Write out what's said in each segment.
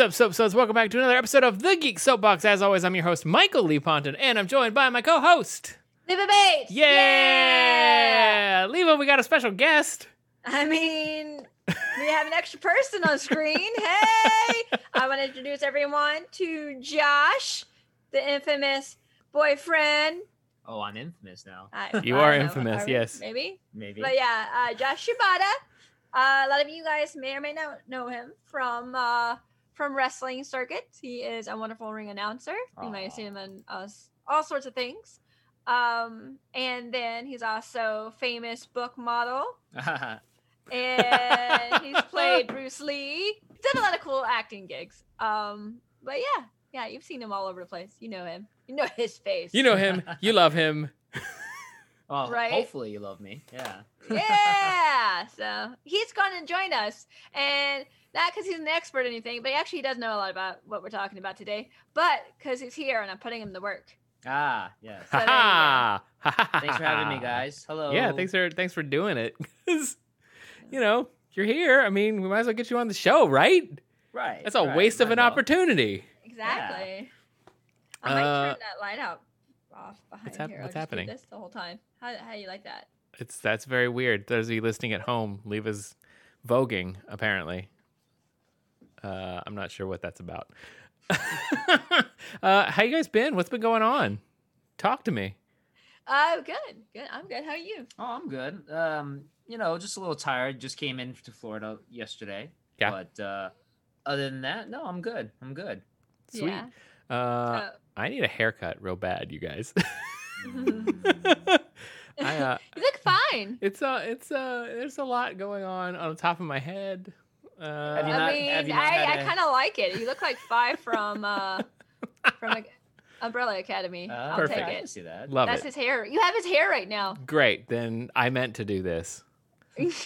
What's up, Soapstones? Welcome back to another episode of The Geek Soapbox. As always, I'm your host, Michael Lee Ponton, and I'm joined by my co-host. Leva Bates! Yeah! Leva, we got a special guest. I mean, we have an extra person on screen. hey! I want to introduce everyone to Josh, the infamous boyfriend. Oh, I'm infamous now. I- You I are don't know, infamous, are we? yes. Maybe? Maybe. But yeah, uh, Josh Shibata. Uh, a lot of you guys may or may not know him from uh, from wrestling circuits. He is a wonderful ring announcer. You might have seen him in uh, all sorts of things. Um, and then he's also famous book model. and he's played Bruce Lee. Did a lot of cool acting gigs. Um, but yeah, yeah, you've seen him all over the place. You know him. You know his face. You know him. You love him. Well, Right? hopefully you love me. Yeah. yeah. So he's going to join us, and not because he's an expert or anything, but he actually he does know a lot about what we're talking about today. But because he's here and I'm putting him to work. Ah, yes. So there you go. Ha ha! Thanks for having me, guys. Hello. Yeah, thanks for thanks for doing it. 'Cause, you know, you're here. I mean, we might as well get you on the show, right? Right. That's a right, waste of an as well. Exactly. opportunity. I might Uh, turn that light out off behind what's hap- here. I'll what's just do happening? This the whole time. How how do you like that? It's that's very weird. Those of you listening at home, Leva's voguing apparently. Uh, I'm not sure what that's about. uh, how you guys been? What's been going on? Talk to me. Oh, good, good. I'm good. How are you? Oh, I'm good. Um, you know, just a little tired. Just came in to Florida yesterday. Yeah. But uh, other than that, no, I'm good. I'm good. Sweet. Yeah. Uh, I need a haircut real bad, you guys. you I, uh, look fine. it's uh, it's uh, there's a lot going on on the top of my head. Uh, Have I not- mean, have I, had I a- kind of like it. You look like Five from uh from like, Umbrella Academy. Uh, I'll Perfect. take I can it. see that. love That's it. his hair. You have his hair right now. Great. Then I meant to do this. This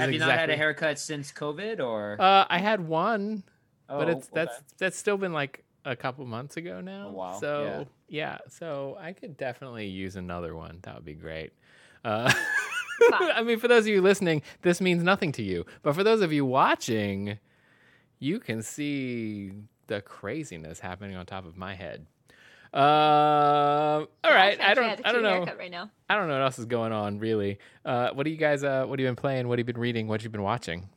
Have you not had a haircut since COVID or? Uh, I had one, oh, but it's okay. that's that's still been like a couple months ago now. A while, So yeah. So I could definitely use another one. That would be great. Uh, I mean, for those of you listening, this means nothing to you. But for those of you watching, you can see the craziness happening on top of my head. Uh, all right. I don't. I don't know. Right now. I don't know what else is going on really. Uh, what do you guys? Uh, what have you been playing? What have you been reading? What have you been watching?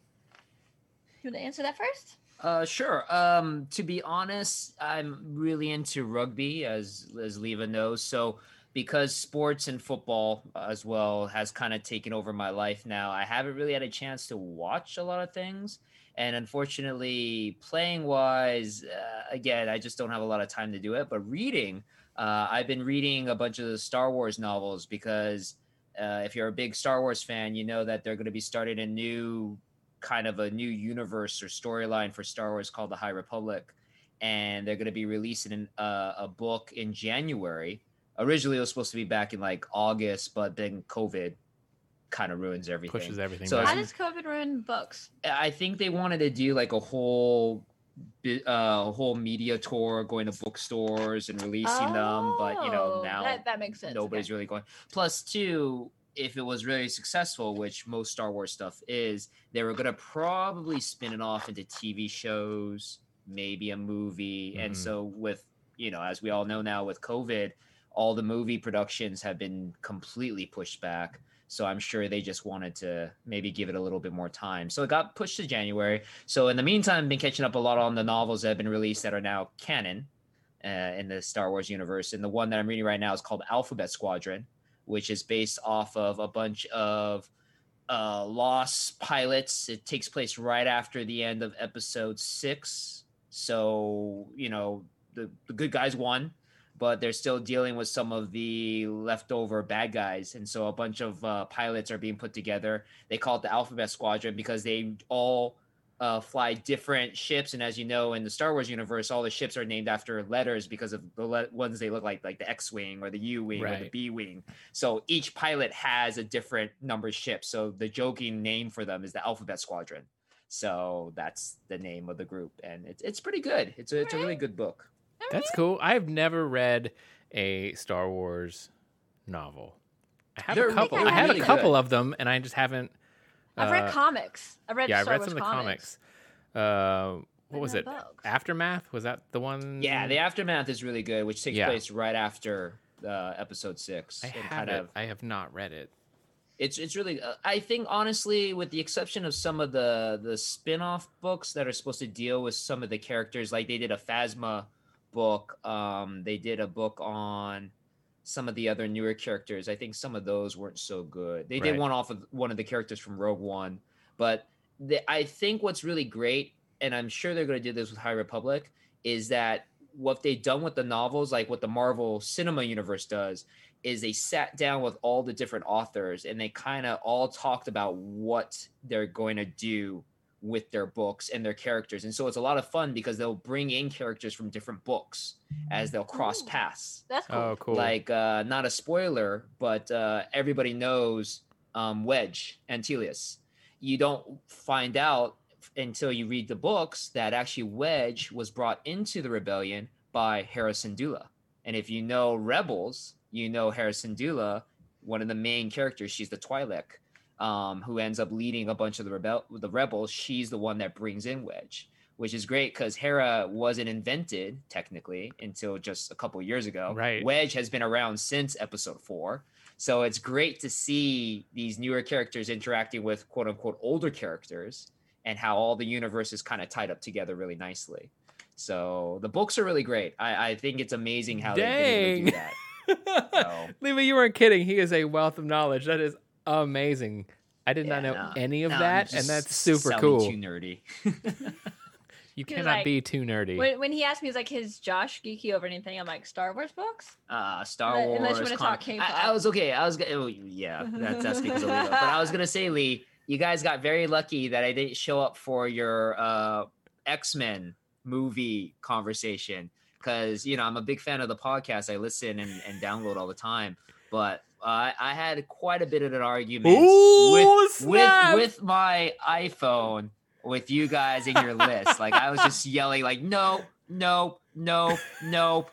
You want to answer that first? Uh, sure. Um, to be honest, I'm really into rugby, as as Leva knows. So because sports and football uh, as well has kind of taken over my life now, I haven't really had a chance to watch a lot of things. And unfortunately, playing wise, uh, again, I just don't have a lot of time to do it. But reading, uh, I've been reading a bunch of the Star Wars novels because uh, if you're a big Star Wars fan, you know that they're going to be starting a new kind of a new universe or storyline for Star Wars called the High Republic, and they're going to be releasing an, uh, a book in January. Originally, it was supposed to be back in like August, but then COVID kind of ruins everything. Pushes everything. So. How does COVID ruin books? I think they wanted to do like a whole bi- uh a whole media tour going to bookstores and releasing them but you know Oh, now that, that makes sense. nobody's okay. really going plus two if it was really successful which most star wars stuff is they were going to probably spin it off into tv shows maybe a movie. And Mhm. so with you know as we all know now with covid all the movie productions have been completely pushed back. So i'm sure they just wanted to maybe give it a little bit more time. So it got pushed to january. So in the meantime i've been catching up a lot on the novels that have been released that are now canon uh, in the star wars universe. And the one that i'm reading right now is called alphabet squadron which is based off of a bunch of uh, lost pilots. It takes place right after the end of episode six. So, you know, the, the good guys won, but they're still dealing with some of the leftover bad guys. And so a bunch of uh, pilots are being put together. They call it the Alphabet Squadron because they all uh, fly different ships. And as you know, in the Star Wars universe, all the ships are named after letters because of the le- ones they look like, like the X Wing or the U Wing or the B Wing. So each pilot has a different number ship. So the joking name for them is the Alphabet Squadron. So that's the name of the group, and it's it's pretty good. It's a it's a really good book. That's cool. I've never read a Star Wars novel. I have They're- a couple. they're I have a couple good. of them, and I just haven't. I've read uh, comics. I've read yeah, I Star read Wars some of the comics. comics. Uh, what was it? books. Aftermath was that the one? Yeah, the aftermath is really good, which takes Yeah. place right after uh, episode six. I and have kind it. of I have not read it. it's it's really uh, i think honestly with the exception of some of the the spin-off books that are supposed to deal with some of the characters like they did a phasma book um they did a book on some of the other newer characters i think some of those weren't so good. They did one off of one of the characters from rogue one but the, i think what's really great and i'm sure they're going to do this with high republic is that what they've done with the novels like what the marvel cinema universe does is they sat down with all the different authors and they kind of all talked about what they're going to do with their books and their characters. And so it's a lot of fun because they'll bring in characters from different books as they'll cross Ooh. paths. That's cool. Oh, cool. Like uh not a spoiler, but uh everybody knows um Wedge Antilles. You don't find out until you read the books that actually Wedge was brought into the rebellion by Hera Syndulla. And if you know Rebels, you know Hera Syndulla, one of the main characters. She's the Twi'lek, um, who ends up leading a bunch of the rebel the rebels. She's the one that brings in Wedge, which is great because Hera wasn't invented technically until just a couple years ago. Right. Wedge has been around since Episode Four, so it's great to see these newer characters interacting with quote unquote older characters and how all the universe is kind of tied up together really nicely. So the books are really great. I, I think it's amazing how able to do Dang. that. So- Leva, you weren't kidding. He is a wealth of knowledge. That is amazing. I did not know no, any of no, that, and that's super cool. Too nerdy. You cannot like- be too nerdy. When, when he asked me, he's like, "His Josh geeky over anything?" I'm like, "Star Wars books." uh, Star Unless- Wars. unless you wanna talk K-pop. I, I was okay. I was gonna. Oh, yeah, that's, that's because of Leo. But I was gonna say, Lee, you guys got very lucky that I didn't show up for your uh, X Men movie conversation because you know I'm a big fan of the podcast. I listen and, and download all the time, but. Uh, I had quite a bit of an argument Ooh, with, with with my iPhone with you guys in your list. Like I was just yelling, like no, no, no, no.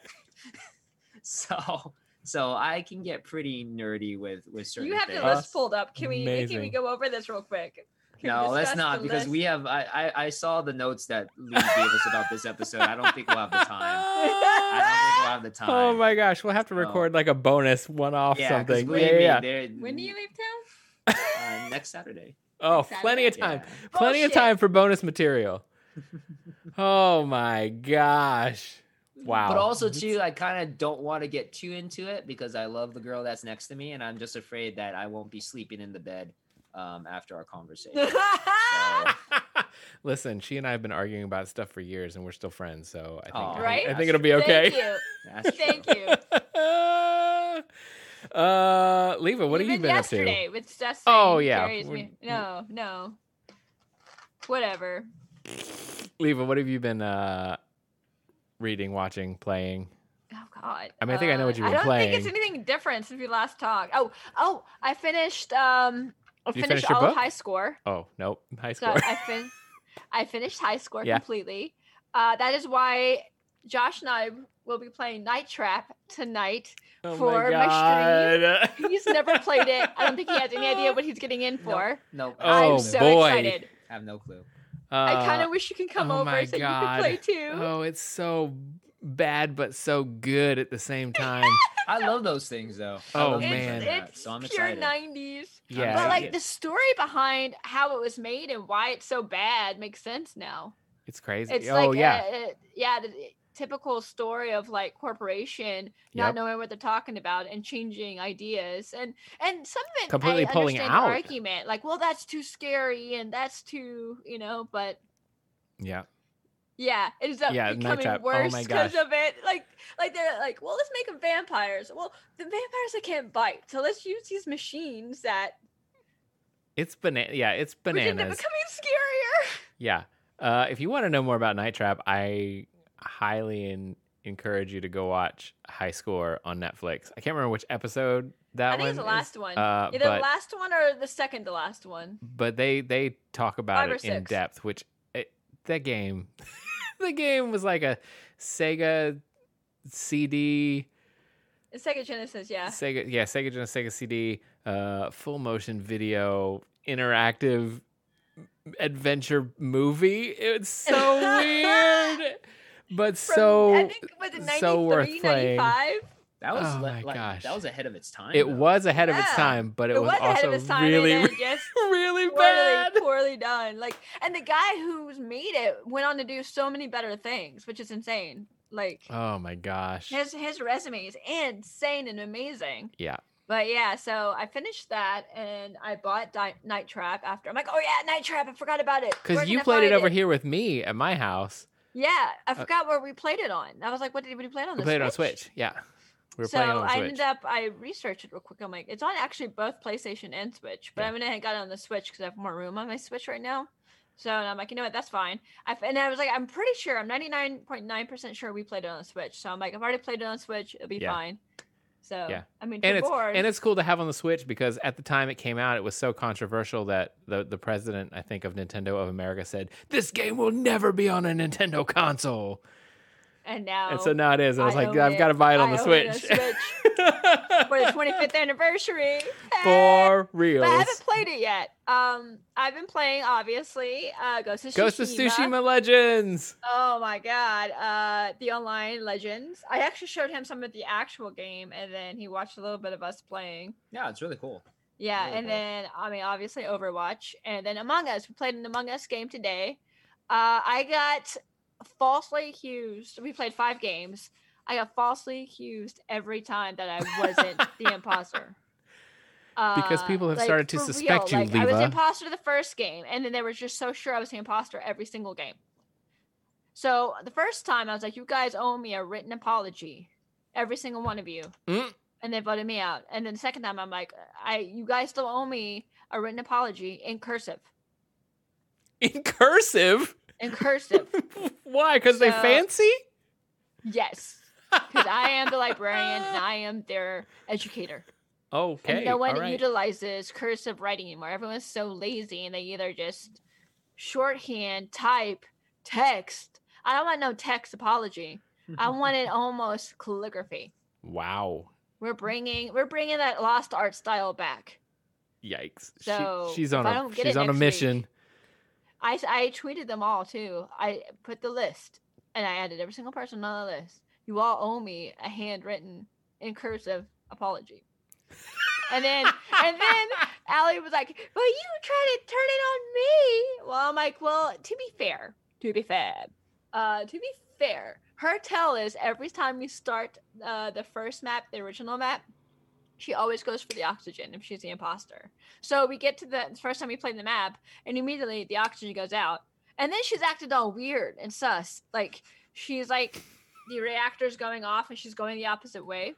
so so I can get pretty nerdy with with certain You have things. the list pulled up. Can we can we go over this real quick? Can we no, let's not because list? we have. I, I I saw the notes that Lee gave us about this episode. I don't think we'll have the time. I don't think we'll have the time. Oh my gosh, we'll have to So- record like a bonus one-off Yeah, 'cause something. Yeah, yeah, yeah. When do you leave town? Uh, next Saturday. Oh, Saturday? plenty of time. Yeah. Plenty of time for bonus material. oh my gosh. Wow. But also too, I kind of don't want to get too into it because I love the girl that's next to me, and I'm just afraid that I won't be sleeping in the bed um, after our conversation. Listen, she and I have been arguing about stuff for years and we're still friends, so I think, Aw. I, think- Right? I think it'll be okay. Thank you. Thank you. uh Leva, what have you been yesterday with Destiny. Oh, yeah. carries me- We're- No, no. Whatever. Leva, what have you been uh reading, watching, playing? Oh God. I mean, I think I know what you've Uh, been I don't think it's anything different since we last talked. Oh, oh, I finished. Um, I finished finished your all of? High Score. Oh, nope. High So score. I fin- I finished High Score Yeah. completely. Uh, that is why Josh and I will be playing Night Trap tonight. oh for my my god. He's never played it. I don't think he has any idea what he's getting in for. Nope. Oh, I'm so boy. excited. I have no clue. I kind Uh, of wish you can come oh over my so you God. can play too. Oh, it's so bad but so good at the same time. I love those things though. Oh, it's, man. that, it's so I'm pure excited. 90s. Yeah. But like the story behind how it was made and why it's so bad makes sense now. It's crazy. It's oh like yeah. a- a- yeah, the typical story of like corporation not Yep. knowing what they're talking about and changing ideas and and some of it Completely I pulling understand the out. argument like well that's too scary and that's too you know but yeah. Yeah it ends up Yeah, becoming. Oh worse because gosh. of it like like they're like well let's make them vampires well the vampires that can't bite so let's use these machines that It's banana. Yeah, it's bananas. which end up becoming scarier Yeah. Uh, if you want to know more about Night Trap, I highly in, encourage you to go watch High Score on Netflix. I can't remember which episode that was. I think it's the is, last one uh, either but- the last one or the second to last one but they they talk about Five it in depth, Which it, that game, the game was like a Sega CD. Sega Genesis yeah Sega, yeah, Sega Genesis, Sega CD, uh, full motion video, interactive adventure movie. It's so weird, but From- so I think was it 93, so worth playing. 95? That was Oh li- my like gosh. that was ahead of its time. it though. was ahead of its time, but it, It was, was ahead also of its time, really, and then just really bad. poorly, poorly done. Like, and the guy who's made it went on to do so many better things, which is insane. Like Oh my gosh! his his resume is insane and amazing. Yeah. But yeah, so I finished that and I bought Di- Night Trap after. I'm like, oh yeah, Night Trap. I forgot about it. Because you played it find over here with me at my house. Yeah, I uh, forgot where we played it on. I was like, what did we play it on? We the played it on Switch? Switch. Yeah, we so I ended up I researched it real quick. I'm like, it's on actually both PlayStation and Switch, but Yeah. I went ahead and got it on the Switch because I have more room on my Switch right now. So and I'm like, you know what, that's fine. I and I was like, I'm pretty sure, I'm 99.9 percent sure we played it on the Switch. So I'm like, I've already played it on Switch, it'll be Yeah. fine. So Yeah. I mean, and it's board, and it's cool to have on the Switch because at the time it came out, it was so controversial that the the president, I think, of Nintendo of America said this game will never be on a Nintendo console, and now and so now it is. And I was I like, own I've got to buy it on I the own it on Switch Switch for the 25th anniversary. for real. I haven't played it yet. Um, I've been playing obviously uh, Ghost of Ghost of Tsushima Legends. Oh my god, uh, the online legends. I actually showed him some of the actual game, and then he watched a little bit of us playing. Yeah, it's really cool. Yeah, Really and cool. then I mean, obviously Overwatch, and then Among Us. We played an Among Us game today. Uh, I got falsely accused. We played five games. I got falsely accused every time that I wasn't the imposter. Because Uh, people have like, started to suspect you, like, I was the Leva. imposter the first game, and then they were just so sure I was the imposter every single game. So the first time I was like, "You guys owe me a written apology, every single one of you," Mm. and they voted me out. And then the second time I'm like, "I, you guys still owe me a written apology in cursive, In cursive. In cursive." Why? Because they fancy? yes, because I am the librarian and I am their educator. Okay. and no one right. utilizes cursive writing anymore. Everyone's so lazy and they either just shorthand, type, text. I don't want no text apology. I wanted almost calligraphy. wow. We're bringing we're bringing that lost art style back. Yikes. So, she, she's on a she's on a next week- mission. I I tweeted them all too. I put the list and I added every single person on the list. You all owe me a handwritten in cursive apology. And then and then Allie was like, "Well, you tried to turn it on me." Well, I'm like, "Well, to be fair, to be fair, uh, to be fair, her tell is every time you start uh, the first map, the original map, she always goes for the oxygen if she's the imposter. So we get to the first time we play the map, and immediately the oxygen goes out, and then she's acted all weird and sus. Like she's like the reactor's going off, and she's going the opposite way.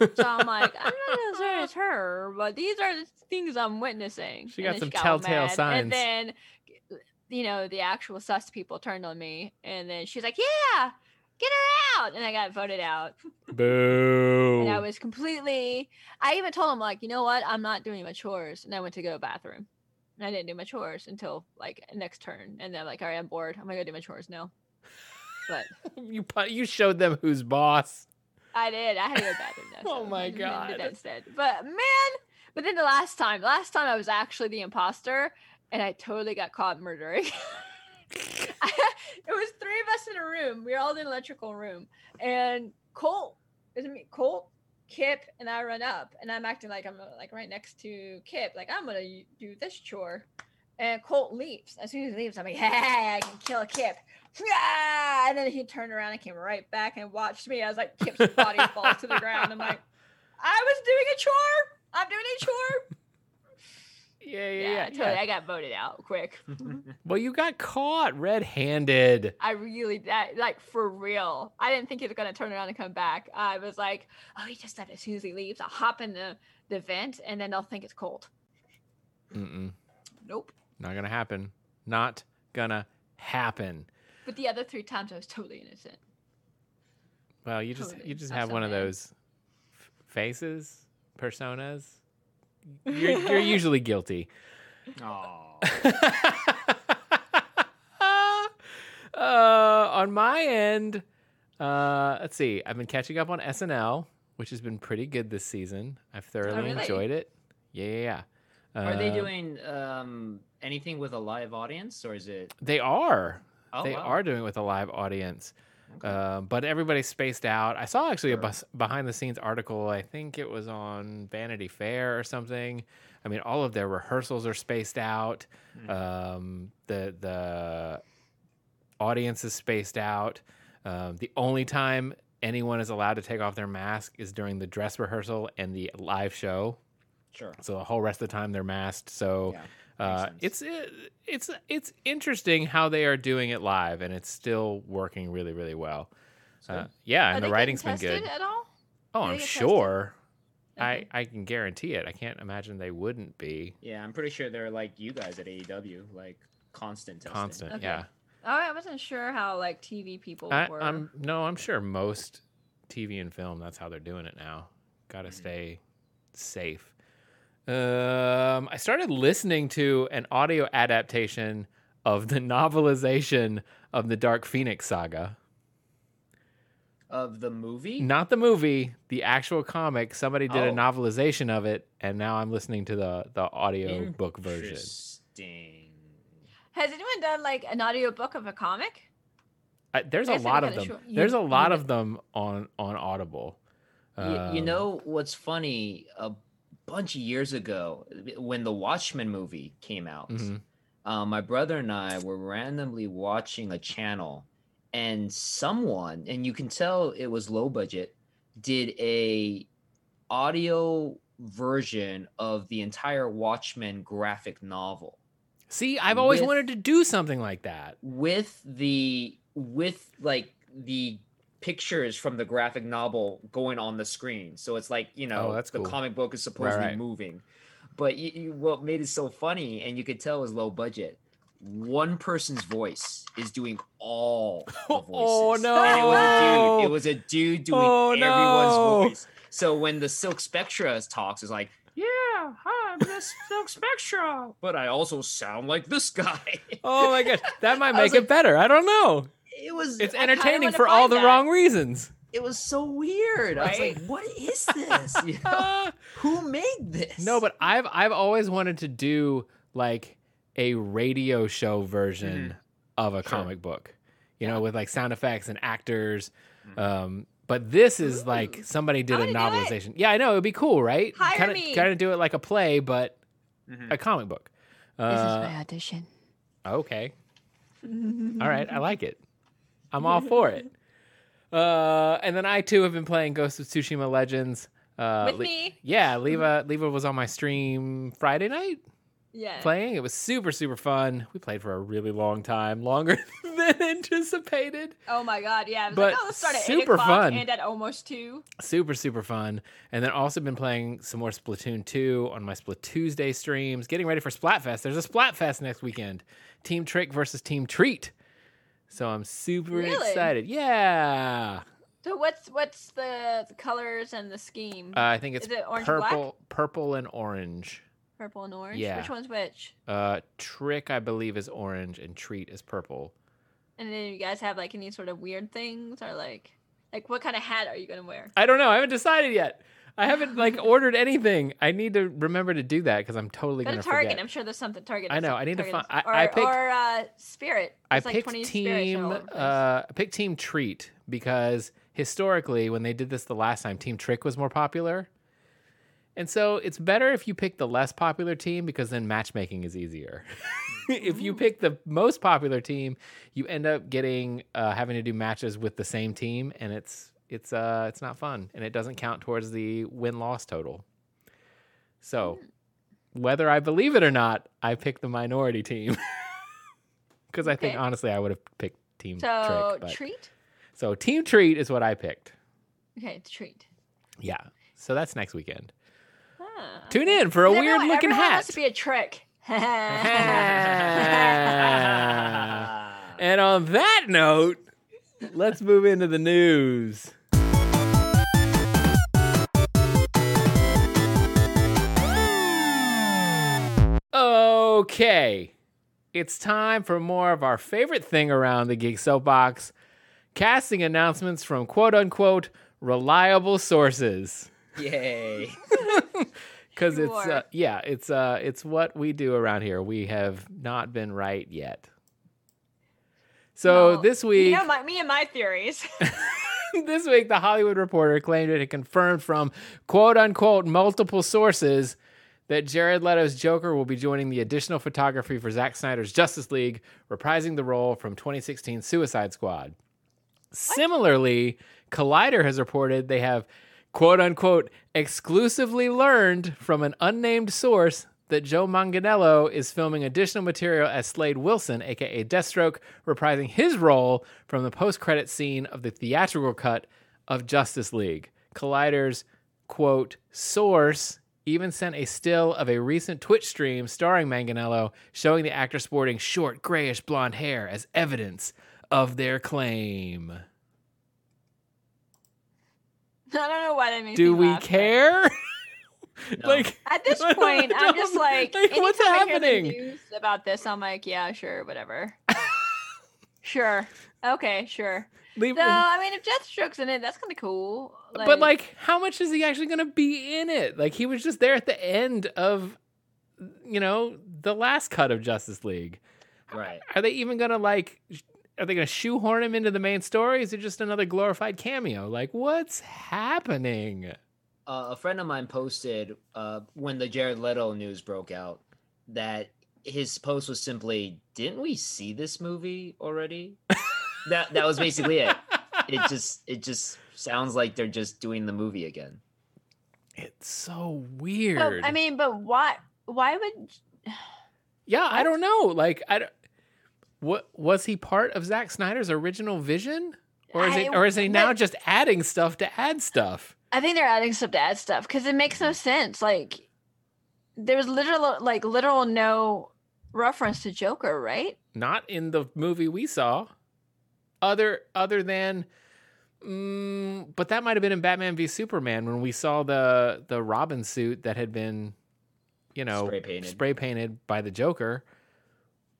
So I'm like, I'm not as sure it's her, but these are the things I'm witnessing. She got some all telltale mad. signs. And then, you know, the actual sus people turned on me, and then she's like, "Yeah, get her out," and I got voted out. Boo. And I was completely. I even told him like, you know what? I'm not doing my chores, and I went to go to the bathroom. And I didn't do my chores until like next turn, and then I'm like, all right, I'm bored. I'm gonna go do my chores now. But you you showed them who's boss. I did. I had to go to the bathroom. Though, Oh my I did God. that instead. But man, but then the last time, the last time I was actually the imposter, and I totally got caught murdering. it was three of us in a room. We were all in an electrical room, and Colt isn't me. Colt, Kip, and I run up, and I'm acting like I'm like right next to Kip, like I'm gonna do this chore. And Colt leaves. As soon as he leaves, I'm like, hey, I can kill Kip. Ah! And then he turned around and came right back and watched me as like Kip's body falls to the ground. I'm like, I was doing a chore. I'm doing a chore. Yeah, yeah, Yeah, yeah. totally. yeah. I got voted out quick. Well, you got caught red-handed. I really that like for real. I didn't think he was gonna turn around and come back. I was like, oh, he just said as soon as he leaves, I'll hop in the the vent and then they'll think it's Colt. Mm-mm. Nope. Not gonna happen. Not gonna happen. But the other three times I was totally innocent. Well, you just Totally. you just have one of those f- faces, personas. You're you're usually guilty. Aw. uh, on my end, uh, let's see. I've been catching up on SNL, which has been pretty good this season. I've thoroughly really? enjoyed it. Yeah, yeah, yeah. Are they Uh, doing um, anything with a live audience, or is it? They are. Oh, they wow. are doing it with a live audience. Okay. Um, but everybody's spaced out. I saw actually a Sure. bus- behind the scenes article. I think it was on Vanity Fair or something. I mean, all of their rehearsals are spaced out. Hmm. Um, the the audience is spaced out. Um, the only time anyone is allowed to take off their mask is during the dress rehearsal and the live show. Sure. So the whole rest of the time they're masked. So Yeah. Uh, it's it, it's it's interesting how they are doing it live, and it's still working really really well. Uh, yeah, and the writing's getting been good. tested At all? Oh, I'm sure. Okay. I I can guarantee it. I can't imagine they wouldn't be yeah, I'm pretty sure they're like you guys at AEW, like constant testing. constant. Okay. Yeah, Oh, I wasn't sure how like TV people I, were. I'm no, I'm sure most TV and film that's how they're doing it now. Got to Mhm. stay safe. Um, I started listening to an audio adaptation of the novelization of the Dark Phoenix saga. Of the movie? Not the movie, the actual comic. Somebody did a Oh. novelization of it, and now I'm listening to the the audio book version. Interesting. Has anyone done like an audio book of a comic? I, there's I a lot of at the them. show- you- There's a lot look- of them on on Audible. You, you Um, know what's funny? A bunch of years ago, when the Watchmen movie came out, mhm. uh, my brother and I were randomly watching a channel, and someone, and you can tell it was low budget, did a audio version of the entire Watchmen graphic novel See, I've always with- wanted to do something like that. with the with like the pictures from the graphic novel going on the screen. So it's like you oh, know Oh, that's the cool. comic book is supposedly right. moving, but you, you, what made it so funny and you could tell it was low budget. One person's voice is doing all the oh, voices. Oh, And it was a dude. It was a dude oh, doing Oh, everyone's no. voice. So when the Silk Spectre talks, it's like, yeah, hi, I'm the Silk Spectre, but I also sound like this guy. Oh my gosh, that might make it like- better. I don't know. It was It's entertaining for all the that. wrong reasons. it was so weird. I was like, what is this? You know? Who made this? no, but I've I've always wanted to do like a radio show version of a Mm-hmm. Sure. comic book. You know, with like sound effects and actors. Mhm. Um but this is like somebody did a I wanna do it. novelization. Yeah, I know it'd be cool, right? Hire kind of me. kind of do it like a play, but Mhm. a comic book. This is Uh, my audition. okay. All right, I like it. I'm all for it. Uh, and then I too have been playing Ghost of Tsushima Legends. Uh, With Le- me? Yeah, Leva Leva was on my stream Friday night Yeah. playing. It was super super fun. We played for a really long time, longer than anticipated. Oh my god, yeah. But like, oh, let's start at super 8 fun. and at almost 2. Super super fun. And then also been playing some more Splatoon 2 on my Split Tuesday streams. Getting ready for Splatfest. There's a Splatfest next weekend. Team Trick versus Team Treat. So I'm super Really? excited. Yeah. So what's what's the, the colors and the scheme? Uh, I think it's it orange and black? purple, purple and orange. Purple and orange? yeah. Which one's which? Uh, Trick, I believe, is orange, and Treat is purple. And then you guys have like any sort of weird things or like like what kind of hat are you gonna wear? I don't know. I haven't decided yet. I haven't like ordered anything. I need to remember to do that because I'm totally Go gonna to Target. forget. I'm sure there's something Target. I know, I need to find- I- I or, picked- or uh, Spirit. I There's, like, picked 20 team. all over the place. Uh, I picked Team Treat because historically, when they did this the last time, Team Trick was more popular. And so it's better if you pick the less popular team because then matchmaking is easier. if you pick the most popular team, you end up getting uh, having to do matches with the same team, and it's it's uh it's not fun, and it doesn't count towards the win loss total. So, whether I believe it or not, I picked the minority team because I think honestly I would have picked Team so Trick. Treat. So Team Treat is what I picked. Okay, it's treat. Yeah. So that's next weekend. Ah, Tune in for a weird everyone- looking everyone hat. Wants to be a trick. and on that note, let's move into the news. Okay. It's time for more of our favorite thing around the Geek Soapbox casting announcements from quote unquote reliable sources. Yay. because it's uh, yeah, it's uh, it's what we do around here. We have not been right yet. So No, this week, You know, my, me and my theories. this week, the Hollywood Reporter claimed it had confirmed from quote unquote multiple sources that Jared Leto's Joker will be joining the additional photography for Zack Snyder's Justice League, reprising the role from 2016 Suicide Squad. Similarly, Collider has reported they have quote unquote exclusively learned from an unnamed source that Joe Manganiello is filming additional material as Slade Wilson, aka Deathstroke, reprising his role from the post-credit scene of the theatrical cut of Justice League. Collider's quote source even sent a still of a recent Twitch stream starring Manganiello, showing the actor sporting short grayish blonde hair as evidence of their claim. I don't know why that makes Do we laugh, care? No. like At this point, I I'm just like, like, what's anytime I hear the happening? news about this, I'm like, yeah, sure, whatever. sure. Okay, sure. Leave- So, I mean, if Deathstroke's in it, that's kind of cool. but like, how much is he actually going to be in it? Like, he was just there at the end of, you know, the last cut of Justice League. Right. Are they even going to like? Are they going to shoehorn him into the main story? Is it just another glorified cameo? Like, what's happening? Uh, a friend of mine posted uh, when the Jared Leto news broke out that his post was simply, "Didn't we see this movie already?" that that was basically it. It just it just sounds like they're just doing the movie again. It's so But, weird. I mean, but why? Why would? yeah, I don't know. Like, I don't. What was he part of Zack Snyder's original vision, or is I- it, or is he now but- just adding stuff to add stuff? I think they're adding some to add stuff because it makes no sense. Like, there was literal, like, literal no reference to Joker, right? Not in the movie we saw. Other other than, mm, but that might have been in Batman v Superman when we saw the the Robin suit that had been, you know, Spray painted. spray painted by the Joker.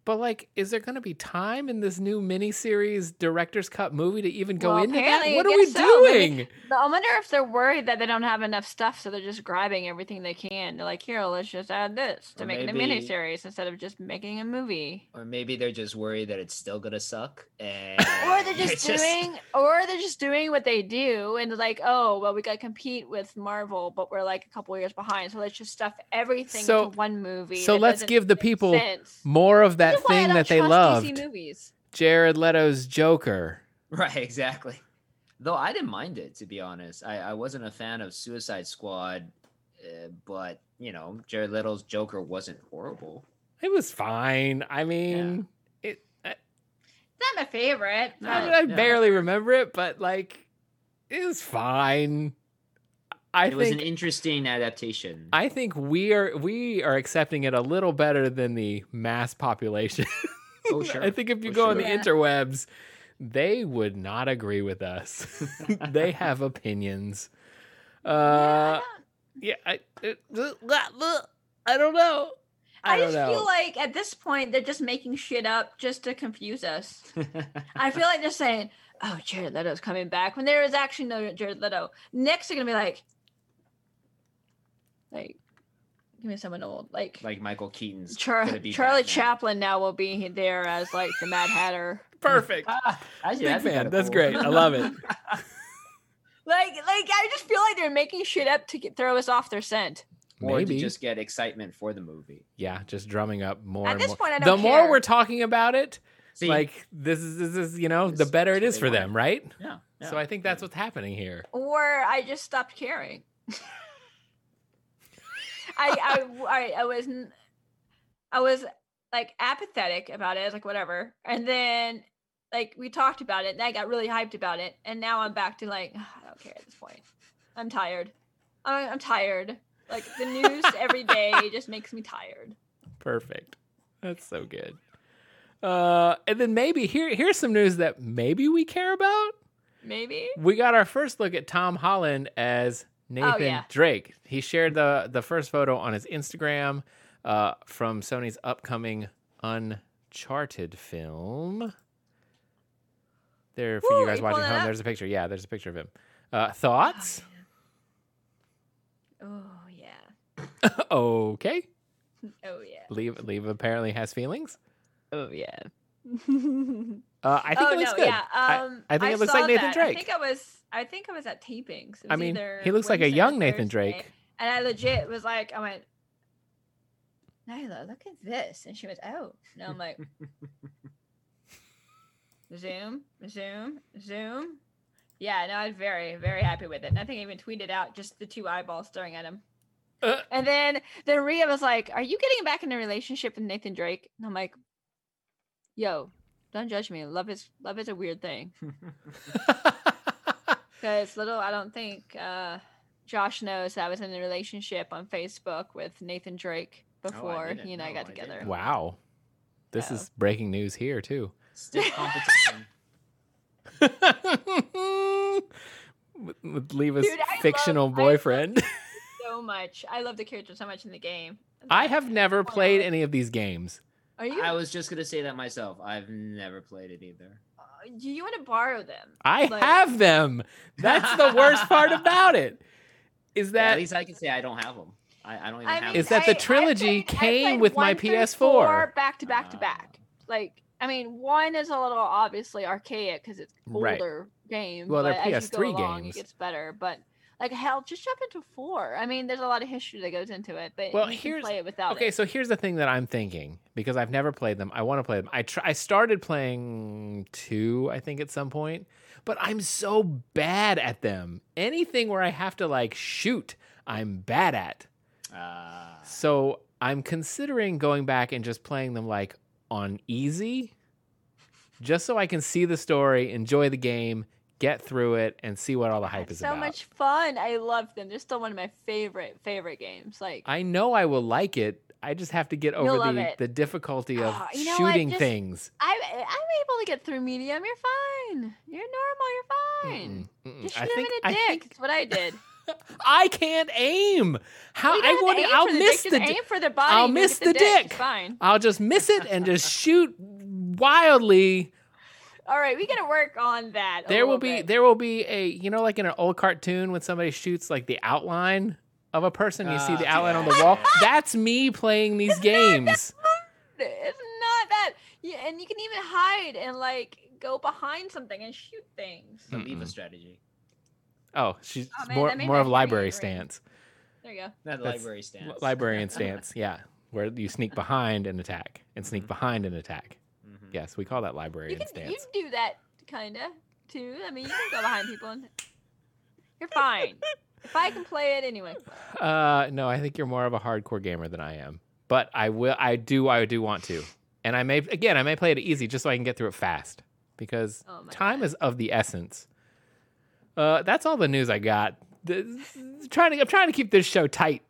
But like, is there going to be time in this new miniseries director's cut movie to even go Well, into that? What are we so. Doing? But I wonder if they're worried that they don't have enough stuff, so they're just grabbing everything they can. They're like, here, let's just add this to Or make it a maybe- miniseries instead of just making a movie. Or maybe they're just worried that it's still gonna suck, and Or they're just it's doing, or they're just doing what they do, and like, oh, well, we got to compete with Marvel, but we're like a couple years behind, so let's just stuff everything So- into one movie. So let's give the people sense. more of that This is why I thing that they trust loved. Movies. Jared Leto's Joker. Right, exactly. Though I didn't mind it, to be honest. I, I wasn't a fan of Suicide Squad, uh, but you know, Jared Leto's Joker wasn't horrible. It was fine. I mean, it. I, Not my favorite. No. I, mean, I yeah. barely remember it, but like, it was fine. I It was an interesting adaptation. I think we are we are accepting it a little better than the mass population. Oh, sure. I think if you For go on the Yeah. interwebs, they would not agree with us. they have opinions. Uh, yeah, I, it, I don't know. I, I, don't just know. feel like at this point they're just making shit up just to confuse us. I feel like they're saying, "Oh, Jared Leto's coming back," when there is actually no Jared Leto. Next, they're gonna be like, like, give me someone old, like, like Michael Keaton's Char- be Charlie Batman. Chaplin. Now will be there as like the Mad Hatter. Perfect. Ah, actually, Big that'd fan. That's cool. great. I love it. Like, like I just feel like they're making shit up to get, throw us off their scent. or Maybe. to just get excitement for the movie. yeah, just drumming up more At and this more. point, I the don't more care. we're talking about it, See, like this is this is you know the better it that's is what for they them, right? yeah, yeah. So I think that's what's happening here. or I just stopped caring. I, I, I, I was, I was like apathetic about it. I was like, whatever. And then, like, we talked about it, and I got really hyped about it. And now I'm back to like, I don't care at this point. I'm tired. I'm, I'm tired. Like the news every day just makes me tired. Perfect. That's so good. Uh, and then maybe here here's some news that maybe we care about. Maybe. We got our first look at Tom Holland as Nathan yeah. Drake. He shared the the first photo on his Instagram uh, from Sony's upcoming Uncharted film. There for Woo, you guys you watching home. There's a picture. Yeah, there's a picture of him. Uh, thoughts? Oh yeah. okay. Oh yeah. Leva Leva apparently has feelings. Oh yeah. Uh, I think oh it looks no, good. yeah. I- Um, I think it looks like Nathan that. Drake. I think I was. I think I was at tapings. It I mean, he looks like a young Nathan Drake. And I legit was like, I went, Nyla, look at this, and she went, oh. No, I'm like, zoom, zoom, zoom. Yeah, no, I was very, very happy with it. And I think I even tweeted out just the two eyeballs staring at him. Uh. And then then Rhea was like, "Are you getting back in a relationship with Nathan Drake?" And I'm like, "Yo, don't judge me. Love is love is a weird thing." Because little, I don't think uh, Josh knows that I was in a relationship on Facebook with Nathan Drake before didn't he and I got I didn't together. wow. This Yeah. is breaking news here too. Stiff competition. with, with Leva's Dude, fictional love- boyfriend. So much. I love the character so much in the game. I have never Wow. played any of these games. Are you? I was just gonna say that myself. I've never played it either. Do you want to borrow them? I Like- have them. That's the worst part about it. Is Yeah, at least I can say I don't have them. I, I don't even I have. mean, them. Is that the I- I trilogy played- came with my PS4. four back to back to Ah. back. Like, I mean, one is a little obviously archaic because it's Right. older game. Well, they're but as PS3 along, games. It gets better, but like hell, just jump into four. I mean, there's a lot of history that goes into it, but Well, you here's- can play it without Okay, it. so here's the thing that I'm thinking because I've never played them. I want to play them. I tr- I started playing two, I think, at some point, but I'm so bad at them. Anything where I have to like shoot, I'm bad at. Ah. So I'm considering going back and just playing them like on easy, just so I can see the story, enjoy the game, get through it, and see what all the hype It's is so about. much fun. I love them. They're still one of my favorite favorite games. Like, I know I will like it. I just have to get over the, it. the difficulty of Ah, you know shooting Just- things. I I'm able to get through medium. You're fine. You're normal. You're fine. Mm-mm, mm-mm. Just I shoot him in a dick. think That's what I did. I can't aim. How I won't. I'll the miss dick, the just di- aim for the body. I'll miss get the dick. dick. Fine. I'll just miss it and just shoot wildly. All right, we gotta work on that. There will be bit. there will be a you know like in an old cartoon when somebody shoots like the outline of a person, you see Ah, the outline on the wall. That's me playing these games. It's not that. Yeah, and you can even hide and like go behind something and shoot things. The Leva Mm-mm. strategy. Oh, she's Oh, man, more more of library rate stance. There you go. That That's library stance. Librarian stance, yeah, where you sneak behind and attack, and sneak Mhm. behind and attack. Yes, we call that You librarian can stance. you do that kinda too. I mean, you can go behind people and you're fine. if I can play it anyway. Uh, no, I think you're more of a hardcore gamer than I am. But I will, I do, I do want to, and I may again, I may play it easy just so I can get through it fast because Oh time God. is of the essence. Uh, that's all the news I got. The- trying to, I'm trying to keep this show tight.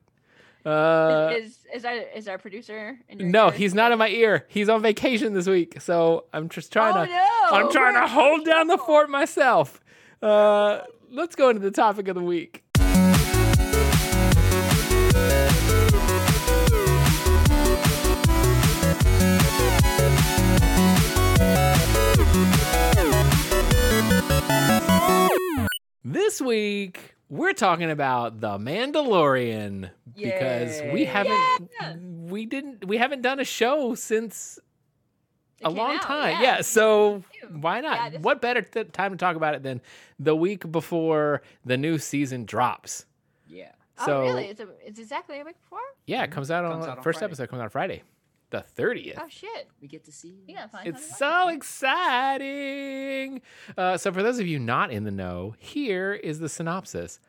Uh, is is our is our producer? no, ear? he's not in my ear. He's on vacation this week, so I'm just trying oh, to. No. I'm trying to Where- hold down the fort myself. Uh, let's go into the topic of the week. This week, we're talking about The Mandalorian because we haven't Yeah. we didn't we haven't done a show since It a long out, time. Yeah, yeah. so why not? Yeah, what better th- time to talk about it than the week before the new season drops? Yeah. Oh, So really? It's, a, it's exactly a week before? yeah, it comes out on, Comes out on first Friday. episode comes out on Friday, the thirtieth. Oh, shit. We get to see. You gotta It's so watch. exciting. Uh, so, for those of you not in the know, here is the synopsis.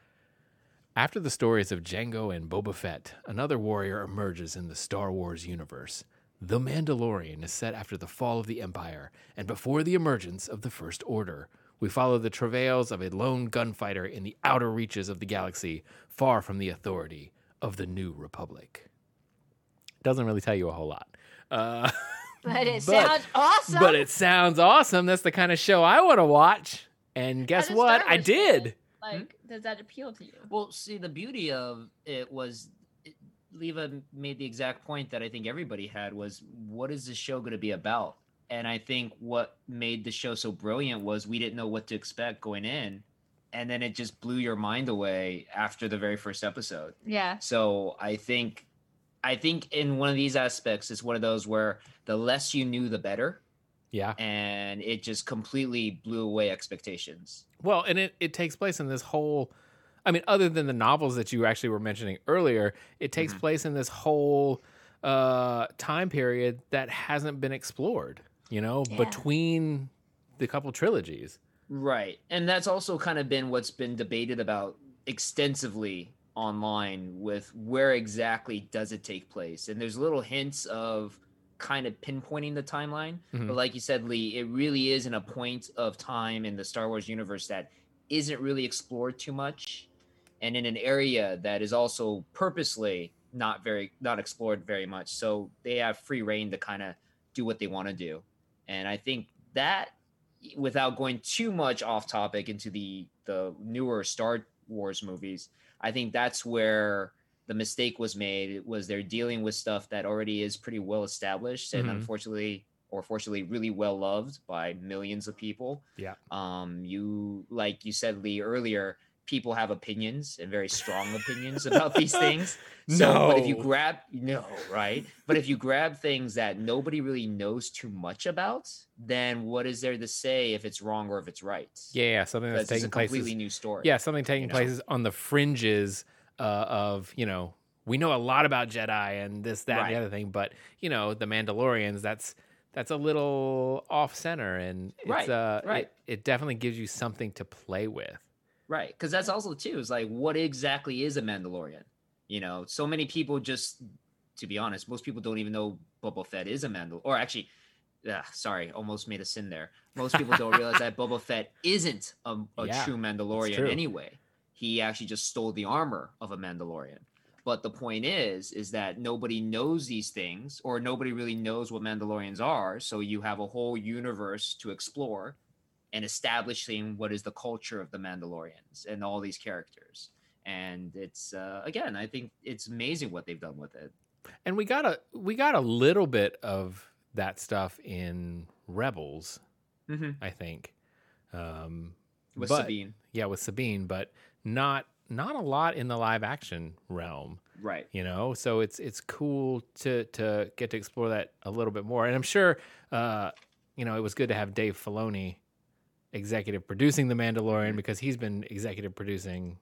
After the stories of Jango and Boba Fett, another warrior emerges in the Star Wars universe. The Mandalorian is set after the fall of the Empire and before the emergence of the First Order. We follow the travails of a lone gunfighter in the outer reaches of the galaxy, far from the authority of the New Republic. Doesn't really tell you a whole lot. Uh, But it but- sounds awesome. but it sounds awesome. That's the kind of show I want to watch. And guess what? I did. fan, Like, does that appeal to you? Well, see, the beauty of it was it, Leva made the exact point that I think everybody had was what is this show going to be about? And I think what made the show so brilliant was we didn't know what to expect going in. and then it just blew your mind away after the very first episode. Yeah. So I think, I think in one of these aspects, it's one of those where the less you knew, the better, Yeah. and it just completely blew away expectations. Well, and it, it takes place in this whole I mean, other than the novels that you actually were mentioning earlier, it takes Mhm. place in this whole uh time period that hasn't been explored, you know, Yeah. between the couple trilogies. Right. And that's also kind of been what's been debated about extensively online with where exactly does it take place. And there's little hints of kind of pinpointing the timeline. Mhm. But like you said, Lee, it really is in a point of time in the Star Wars universe that isn't really explored too much. And in an area that is also purposely not very not explored very much. So they have free reign to kind of do what they want to do. And I think that without going too much off topic into the the newer Star Wars movies, I think that's where the mistake was made. Was they're dealing with stuff that already is pretty well established and Mhm. unfortunately or fortunately really well loved by millions of people. Yeah. Um you like you said Lee earlier, people have opinions and very strong opinions about these things. So, but if you grab, no, right? But if you grab things that nobody really knows too much about, then what is there to say if it's wrong or if it's right? Yeah, yeah, something that's Because it's a taking place. completely new story. Yeah, something taking you know? place on the fringes uh, of you know we know a lot about Jedi and this, that, and the other thing, but you know the Mandalorians. That's that's a little off center, and it's, Right, uh, right. It, it definitely gives you something to play with. Right. Because that's also too is like what exactly is a Mandalorian? You know, so many people just to be honest, most people don't even know Boba Fett is a Mandal or actually sorry, almost made a sin there. Most people don't realize that Boba Fett isn't a, a Yeah, true Mandalorian true. anyway. He actually just stole the armor of a Mandalorian. But the point is, is that nobody knows these things, or nobody really knows what Mandalorians are. So you have a whole universe to explore and establishing what is the culture of the Mandalorians and all these characters. And it's uh, again, I think it's amazing what they've done with it. And we got a we got a little bit of that stuff in Rebels, Mm-hmm. I think. Um, With but- Sabine, yeah, with Sabine, but not not a lot in the live action realm. right? you know so it's it's cool to to get to explore that a little bit more and i'm sure uh you know it was good to have dave filoni executive producing the mandalorian Mhm. because he's been executive producing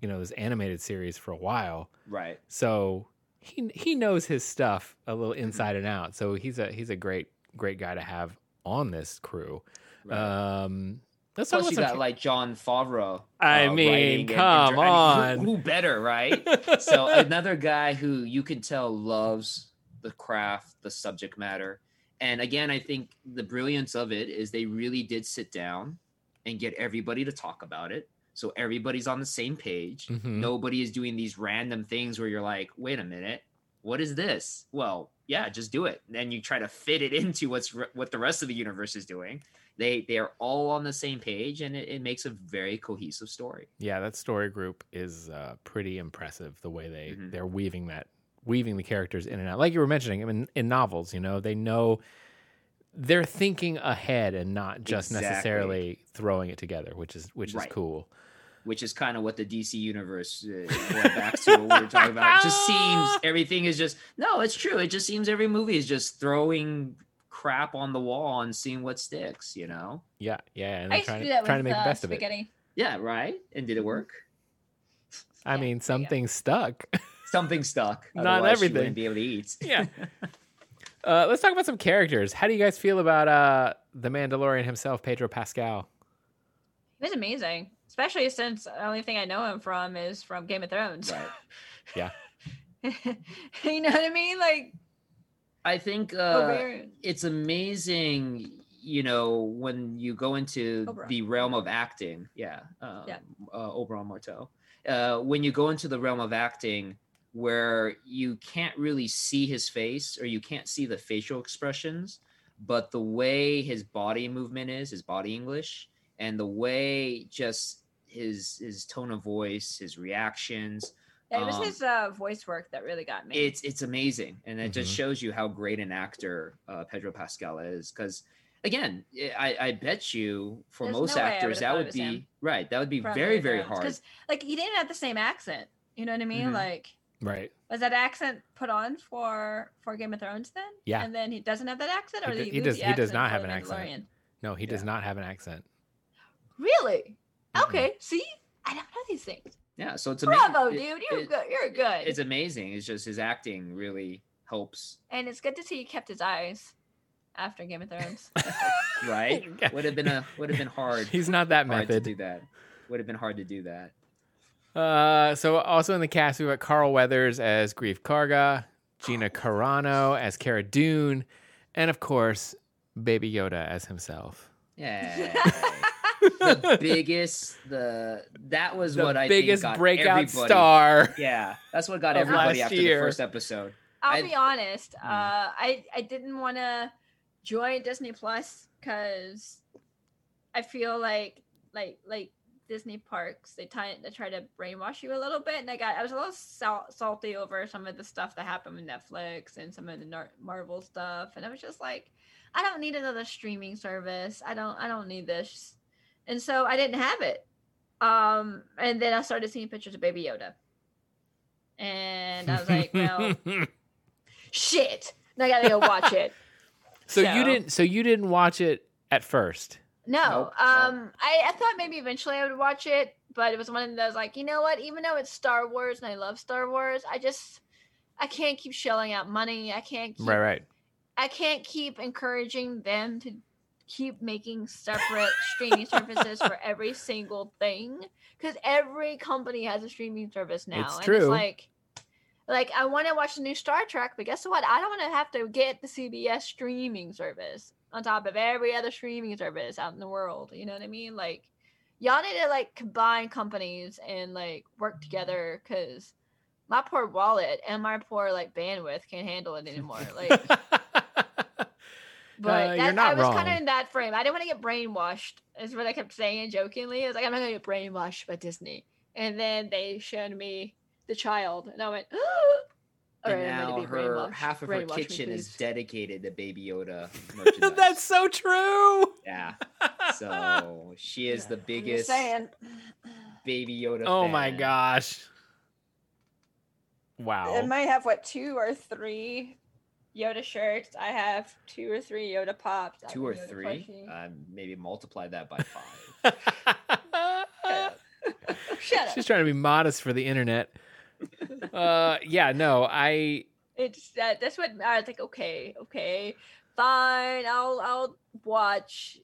you know this animated series for a while Right. so he he knows his stuff a little inside and out so he's a he's a great great guy to have on this crew right. um let's Plus, you got like Jon Favreau. I uh, mean, writing and- and come I mean, on. who, who better, right? so another guy who you can tell loves the craft, the subject matter, and again, I think the brilliance of it is they really did sit down and get everybody to talk about it. So everybody's on the same page. Mhm. Nobody is doing these random things where you're like, wait a minute, what is this? Well, yeah, just do it. And then you try to fit it into what's re- what the rest of the universe is doing. They they are all on the same page, and it, it makes a very cohesive story. Yeah, that story group is uh, pretty impressive. The way they Mhm. they're weaving that weaving the characters in and out, like you were mentioning. I mean, in novels, you know, they know they're thinking ahead and not just Exactly. necessarily throwing it together, which is which is cool. Which is kind of what the DC universe uh, going back to what we were talking about. It just seems everything is just no, it's true. It just seems every movie is just throwing crap on the wall and seeing what sticks. You know? Yeah, yeah, and I they're used to do that trying to with make the uh, best of it. Yeah, right. And did it work? I Yeah, mean, there you some go. things stuck. Something stuck. Not otherwise you everything. wouldn't be able to eat. yeah. Uh, let's talk about some characters. How do you guys feel about uh, the Mandalorian himself, Pedro Pascal? He was amazing, especially since the only thing I know him from is from Game of Thrones. Right. Yeah. you know what I mean? Like I think uh, Oberyn. it's amazing you know when you go into Oberyn. the realm of acting yeah um, Yeah. uh, oberyn martell uh, when you go into the realm of acting where you can't really see his face or you can't see the facial expressions but the way his body movement is his body english and the way just his his tone of voice his reactions Yeah, it was Um, his uh, voice work that really got me. it's it's amazing and it just Mhm. shows you how great an actor uh, pedro pascal is because again, I, I bet you for There's most no actors that would be him. right. That would be from very very hard. hard. 'Cause, like he didn't have the same accent. You know what I mean? Mhm. Like Right. was that accent put on for for Game of Thrones then? Yeah. And then he doesn't have that accent, or He he, he does- he does not have an accent. No, he does not have an accent. Really? Mm-mm. Okay. See, I don't know these things. yeah, so it's amazing. Bravo, It- dude. You're it- good. You're good. It's amazing. It's just his acting really helps. and it's good to see he kept his eyes after Game of Thrones. Right? would have been a would have been hard. He's not that hard to method. do that. Would have been hard to do that. Uh, so also in the cast we've got Carl Weathers as Greef Karga, Gina Carano as Cara Dune, and of course Baby Yoda as himself. Yeah. the biggest the that was the what I biggest think got breakout everybody. star. Yeah, that's what got everybody last after year. the first episode. I'll I- be honest. Mm. Uh, I I didn't want to join Disney Plus because I feel like like like Disney parks they try they try to brainwash you a little bit, and I got I was a little sal- salty over some of the stuff that happened with Netflix and some of the Nar- Marvel stuff, and I was just like, I don't need another streaming service. I don't I don't need this, and so I didn't have it. Um, and then I started seeing pictures of Baby Yoda, and I was like, well shit. Now I gotta go watch it. so you didn't. So you didn't watch it at first. No, Nope, no. um, I, I thought maybe eventually I would watch it, but it was one of those like, you know what? Even though it's Star Wars and I love Star Wars, I just I can't keep shelling out money. I can't keep, Right. Right. I can't keep encouraging them to keep making separate streaming services for every single thing because every company has a streaming service now. It's and true. It's like, like I want to watch the new Star Trek, but guess what? I don't want to have to get the CBS streaming service on top of every other streaming service out in the world. You know what I mean? Like, y'all need to like combine companies and like work together because my poor wallet and my poor like bandwidth can't handle it anymore. Like. But Uh, that, you're not I was kind of in that frame. I didn't want to get brainwashed, is what I kept saying jokingly. I was like, I'm not going to get brainwashed by Disney. And then they showed me the child, and I went, All and right, now ready to be her half of her Brainwash me, kitchen is dedicated to Baby Yoda merchandise. That's so true. yeah. So she is the biggest saying. Baby Yoda. oh my gosh. Wow. It might have what two or three Yoda shirts. I have two or three Yoda pops. I Two or Yoda three. plushie. Uh, maybe multiply that by five. Shut up. She's trying to be modest for the internet. Uh, yeah, no, I It's that. That's what I was like. Okay, okay, fine. I'll I'll watch.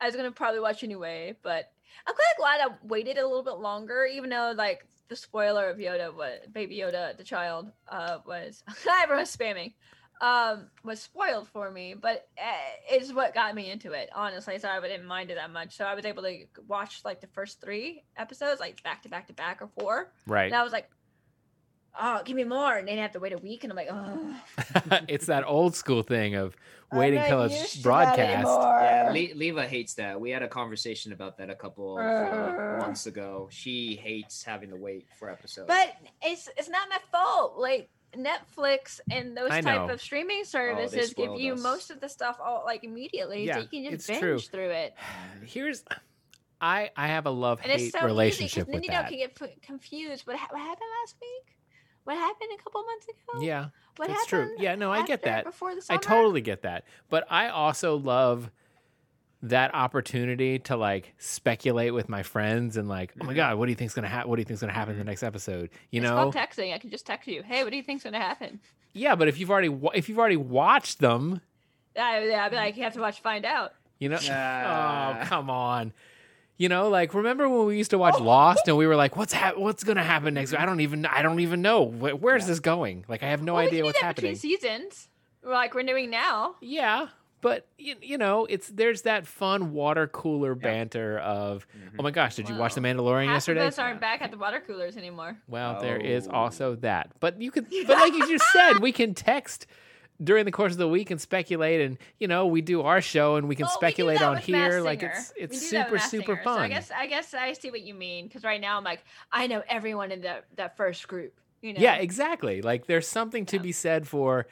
I was gonna probably watch anyway, but I'm kind of glad I waited a little bit longer, even though like the spoiler of Yoda, what Baby Yoda, the child, uh, was everyone's spamming, um, was spoiled for me. But uh, it's what got me into it, honestly. So I didn't mind it that much. So I was able to watch like the first three episodes, like back to back to back or four. right. And I was like, oh, give me more. And then I have to wait a week. And I'm like, oh. it's that old school thing of waiting I'm till it's used to that broadcast. Yeah, Le- Leva hates that. We had a conversation about that a couple of uh, Uh. months ago. She hates having to wait for episodes. But it's it's not my fault. Like Netflix and those I type know. of streaming services give you us. most of the stuff all like immediately, Yeah, so you can just binge true. through it. Here's I I have a love And it's hate so easy relationship because then with you don't can get confused. What, ha- what happened last week? What happened a couple months ago? Yeah, what that's true. Yeah, no, I get that. Before the I totally get that. But I also love that opportunity to like speculate with my friends and like, oh my Mhm. god, what do you think's gonna happen? What do you think's gonna happen in the Mhm. next episode? You it's know? called texting. I can just text you. Hey, what do you think's gonna happen? yeah, but if you've already wa- if you've already watched them, I, I'd be like, you have to watch, to find out. you know, Ah. oh come on. You know, like remember when we used to watch Lost and we were like, "What's hap- What's gonna happen next?" I don't even. I don't even know. Wh- Where's Yeah. this going? Like, I have no Well, idea what's happening. Between seasons, like we're doing now. Yeah, but you, you know, it's there's that fun water cooler banter of, Mhm. oh my gosh, did you watch The Mandalorian Half yesterday? of us aren't back at the water coolers anymore. Well, there is Oh. also that. But you could, but like you just said, we can text during the course of the week and speculate, and you know, we do our show and we can Well, speculate that on here. Like it's it's super super fun. So I guess I guess I see what you mean because right now I'm like I know everyone in that that first group. You know. Yeah, exactly. Like there's something to Yeah. be said for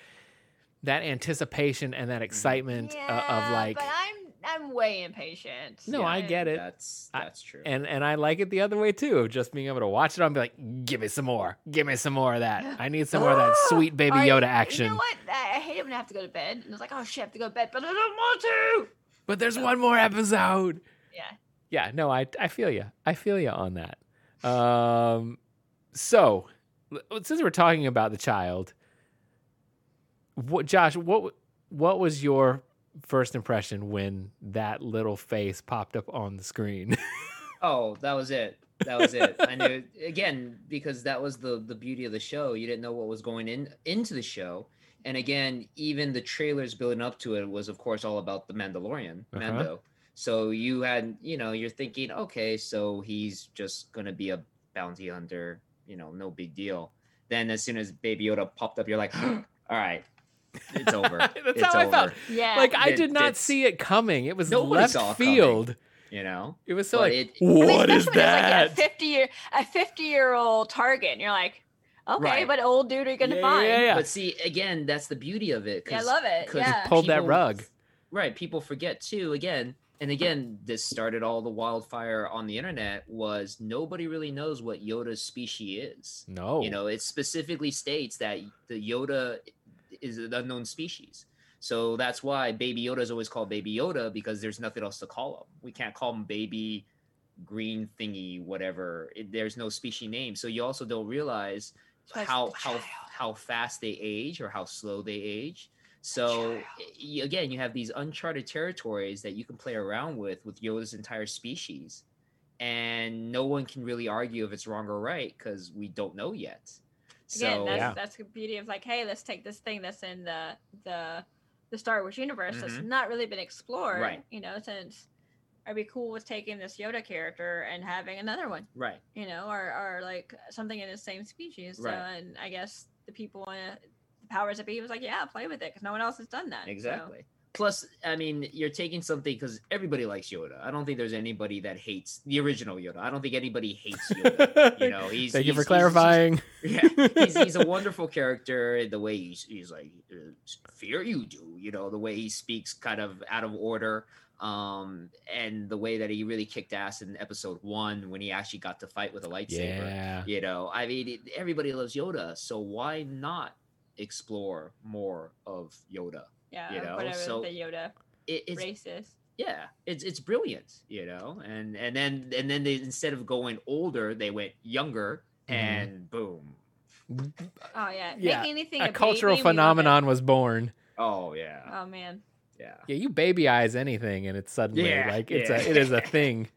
that anticipation and that excitement uh, of Yeah, like But I'm I'm way impatient. No, I get it. That's I- that's true. And and I like it the other way too, of just being able to watch it on and be like, give me some more. Give me some more of that. I need some more of that sweet baby Yoda You action. You know what? I I hate it when I have to go to bed. And it's like, oh shit, I have to go to bed, but I don't want to. But there's one more episode. Yeah. Yeah, no, I I feel you. I feel you on that. Um, so since we're talking about the child, what Josh, what what was your first impression when that little face popped up on the screen? Oh, that was it. That was it. I knew again because that was the the beauty of the show. You didn't know what was going in into the show, and again, even the trailers building up to it was, of course, all about the Mandalorian, Uh-huh. Mando. So you had, you know, you're thinking, okay, so he's just gonna be a bounty hunter, you know, no big deal. Then as soon as Baby Yoda popped up, you're like, all right, it's over. That's it's how I felt. Yeah. like I It- did not see it coming. It was Nobody left saw it coming. field. You know, It was so But like, it- I mean, what is especially when it's that? Like a fifty year, a fifty year old target, and you're like, okay, Right. what old dude are you gonna Yeah, find? yeah, yeah. but see, again, that's the beauty of it. Yeah, I 'cause- love it. 'cause Yeah. Pulled that rug. right people forget too again and again this started all the wildfire on the internet was nobody really knows what yoda's species is No. you know it specifically states that the yoda is an unknown species. So that's why baby yoda is always called baby yoda because there's nothing else to call him. We can't call him baby green thingy whatever. It, there's no species name. So you also don't realize it's how how how fast they age or how slow they age. So again, you have these uncharted territories that you can play around with with Yoda's entire species, and no one can really argue if it's wrong or right because we don't know yet. Again, So that's Yeah. that's the beauty of like, hey, let's take this thing that's in the the the Star Wars universe that's Mhm. not really been explored. Right. You know, since I'd be cool with taking this Yoda character and having another one. right, You know, or or like something in the same species. So, Right. and I guess the people in the powers that be was like, yeah, play with it because no one else has done that. So, exactly. Plus, I mean, you're taking something because everybody likes Yoda. I don't think there's anybody that hates the original Yoda. I don't think anybody hates Yoda. you know, he's Thank you for he's- he's- clarifying. yeah, he's, he's a wonderful character. The way he's he's like uh, fear you do, you know, the way he speaks kind of out of order, um, and the way that he really kicked ass in episode one when he actually got to fight with a lightsaber. yeah. You know, I mean, it, everybody loves Yoda, so why not explore more of Yoda? Yeah, You know, whatever so the Yoda It, it's race is. yeah, it's it's brilliant, you know, and and then and then they instead of going older, they went younger, Mhm. and boom. Oh yeah, Yeah, Make anything A cultural baby, we love it. phenomenon was born. Oh yeah, Oh man. yeah. Yeah, you baby eyes anything, and it's suddenly Yeah, like it's yeah. a it is a thing.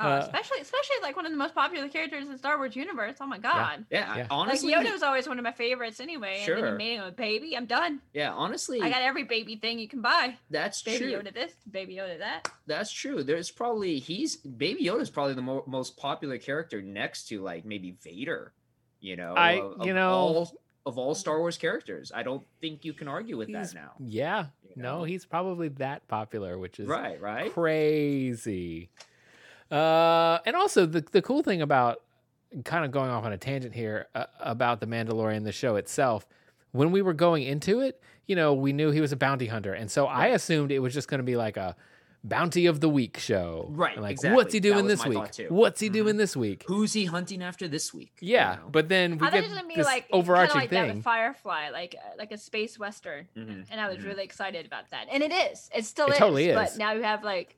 Oh, Uh, especially especially like one of the most popular characters in Star Wars universe. Oh my god. Yeah, Yeah. honestly, like Yoda was always one of my favorites anyway. And then Sure. you made him a baby. I'm done. yeah, honestly, I got every baby thing you can buy. that's Baby true. Yoda this, Baby Yoda that. That's true. There's probably he's Baby Yoda is probably the mo- most popular character next to like maybe Vader. You know, I- of, you of know- all, of all Star Wars characters, I don't think you can argue with He's- that now. Yeah, You no, he's probably that popular, which is Right, right. crazy. Uh, and also the the cool thing about kind of going off on a tangent here uh, about the Mandalorian, the show itself. When we were going into it, you know, we knew he was a bounty hunter, and so I assumed it was just going to be like a bounty of the week show. Right, Like, exactly. what's he doing this week? What's he Mhm. doing this week? Who's he hunting after this week? You Yeah, know? but then we I get it was gonna be this like overarching kinda like that thing. with Firefly, like uh, like a space western, Mhm, and I was mhm. really excited about that. And it is. It still It is. totally But now you have like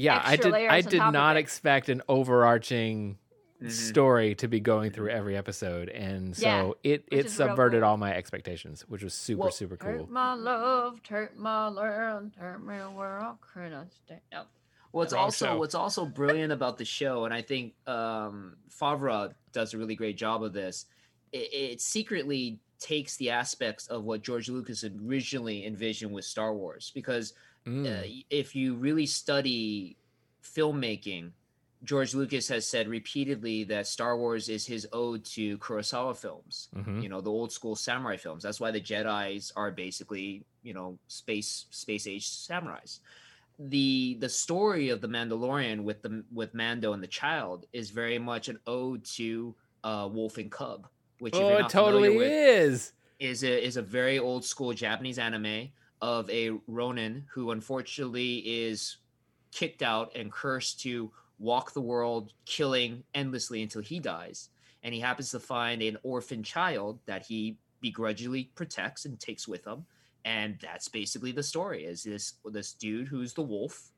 yeah, I did. I did not expect an overarching Mhm. story to be going through every episode, and so Yeah, it which it is real subverted cool. all my expectations, which was super Well, super cool. hurt my love, hurt my land, hurt me where I couldn't stay. No. What's also so. what's also brilliant about the show, and I think um, Favreau does a really great job of this. It, it secretly takes the aspects of what George Lucas originally envisioned with Star Wars, because Mm. uh, if you really study filmmaking, George Lucas has said repeatedly that Star Wars is his ode to Kurosawa films Mhm. you know the old school samurai films that's why the jedis are basically you know space space age samurais the the story of the mandalorian with the with mando and the child is very much an ode to uh wolf and cub which if Oh, it totally with is. is a is a very old school japanese anime of a Ronin who unfortunately is kicked out and cursed to walk the world killing endlessly until he dies. And he happens to find an orphan child that he begrudgingly protects and takes with him. And that's basically the story is this this dude who's the wolf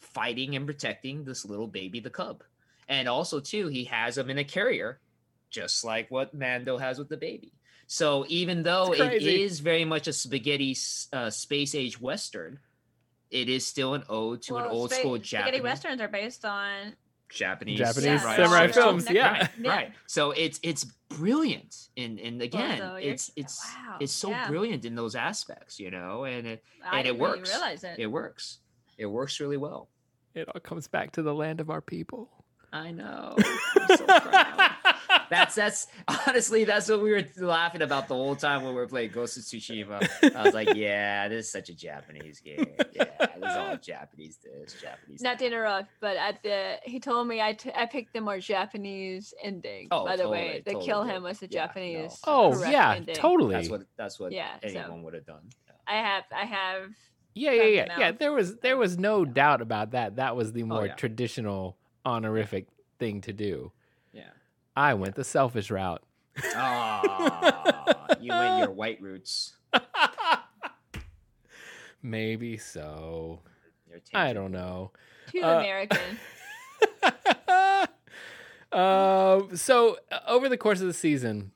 fighting and protecting this little baby, the cub. And also, too, he has him in a carrier, just like what Mando has with the baby. So even though It's it crazy. is very much a spaghetti uh, space age western, it is still an ode to an old spa- school spaghetti Japanese westerns are based on Japanese Japanese Yeah, samurai yeah. films. Yeah. Yeah. Right, Yeah. right. So it's it's brilliant, and and again, so it's it's wow, it's so yeah. brilliant in those aspects, you know, and it I it works. Really realize it. it works. It works really well. It all comes back to the land of our people. I know. I'm so proud. That's that's honestly that's what we were laughing about the whole time when we were playing Ghost of Tsushima. I was like, yeah, this is such a Japanese game. Yeah, this is all Japanese. This Japanese. Not to interrupt, but at the he told me I, t- I picked the more Japanese ending. Oh, by the totally, way, the totally kill did. him was the Yeah, no. Japanese. oh yeah, ending. totally. That's what that's what Yeah, so- anyone would have done. Yeah. I have I have yeah, yeah, yeah, yeah. There was there was no doubt about that. That was the oh, more Oh, yeah. traditional honorific thing to do. Yeah. I went the selfish route. Ah, you went your white roots. Maybe so. I don't know. too Uh, American. um, so uh, over the course of the season,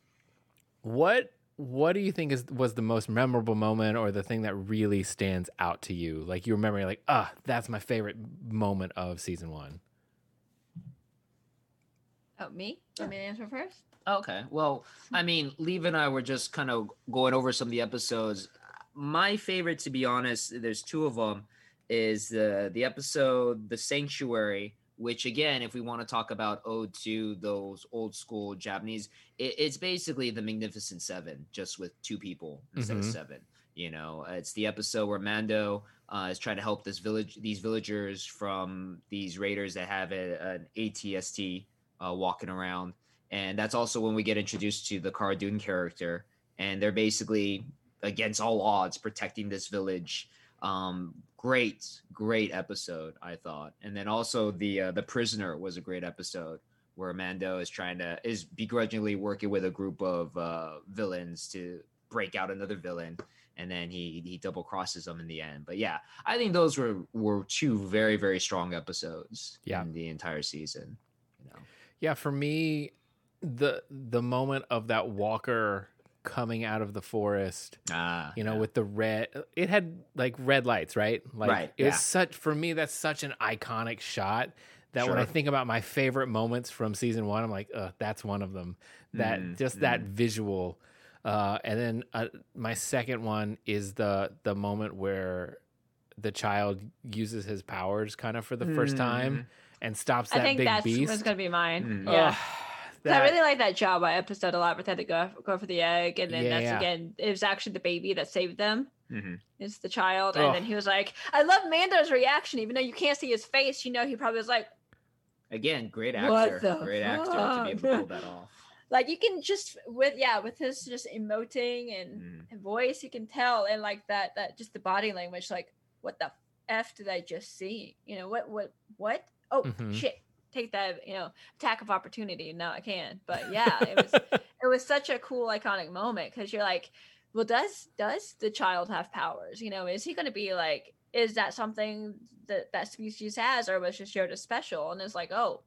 what what do you think is was the most memorable moment or the thing that really stands out to you? Like you remember, you're like, ah, that's my favorite moment of season one. Oh, me? Want me answer first? Okay. Well, I mean, Leva and I were just kind of going over some of the episodes. My favorite, to be honest, there's two of them, is the the episode The Sanctuary, which again, if we want to talk about ode to those old school Japanese, it, it's basically the Magnificent Seven, just with two people instead of Mhm. seven. You know, it's the episode where Mando uh, is trying to help this village, these villagers from these raiders that have a, an ATST uh, walking around and that's also when we get introduced to the Cara Dune character, and they're basically against all odds protecting this village. Um, great, great episode, I thought, and then also the uh, the prisoner was a great episode where Mando is trying to is begrudgingly working with a group of uh, villains to break out another villain. And then he he double crosses them in the end. But yeah, I think those were were two very very strong episodes Yeah. in the entire season. Yeah, for me, the the moment of that walker coming out of the forest, ah, you know, yeah. with the red, it had like red lights, right? Like Right, it was yeah. such for me. That's such an iconic shot that when I think about my favorite moments from season one, I'm like, uh, that's one of them. That Mm, just that visual. Uh, and then uh, my second one is the the moment where the child uses his powers kind of for the first time and stops that I think big that's beast. was gonna be mine. Mm. Yeah. Ugh, 'Cause I really like that Jabba episode a lot, where they had to go go for the egg, and then that's Yeah. again, it was actually the baby that saved them. Mhm. It's the child, and then he was like, "I love Mando's reaction, even though you can't see his face. You know, he probably was like, Again, great What actor. the Great actor to be able to pull that off. like you can just with yeah, with his just emoting and Mm. and voice, you can tell, and like that that just the body language, like what the f did I just see? You know what what what? Oh Mhm. shit! Take that, you know, attack of opportunity. Now I can, but yeah, it was it was such a cool iconic moment because you're like well does does the child have powers you know is he going to be like is that something that that species has or was just Yoda special and it's like oh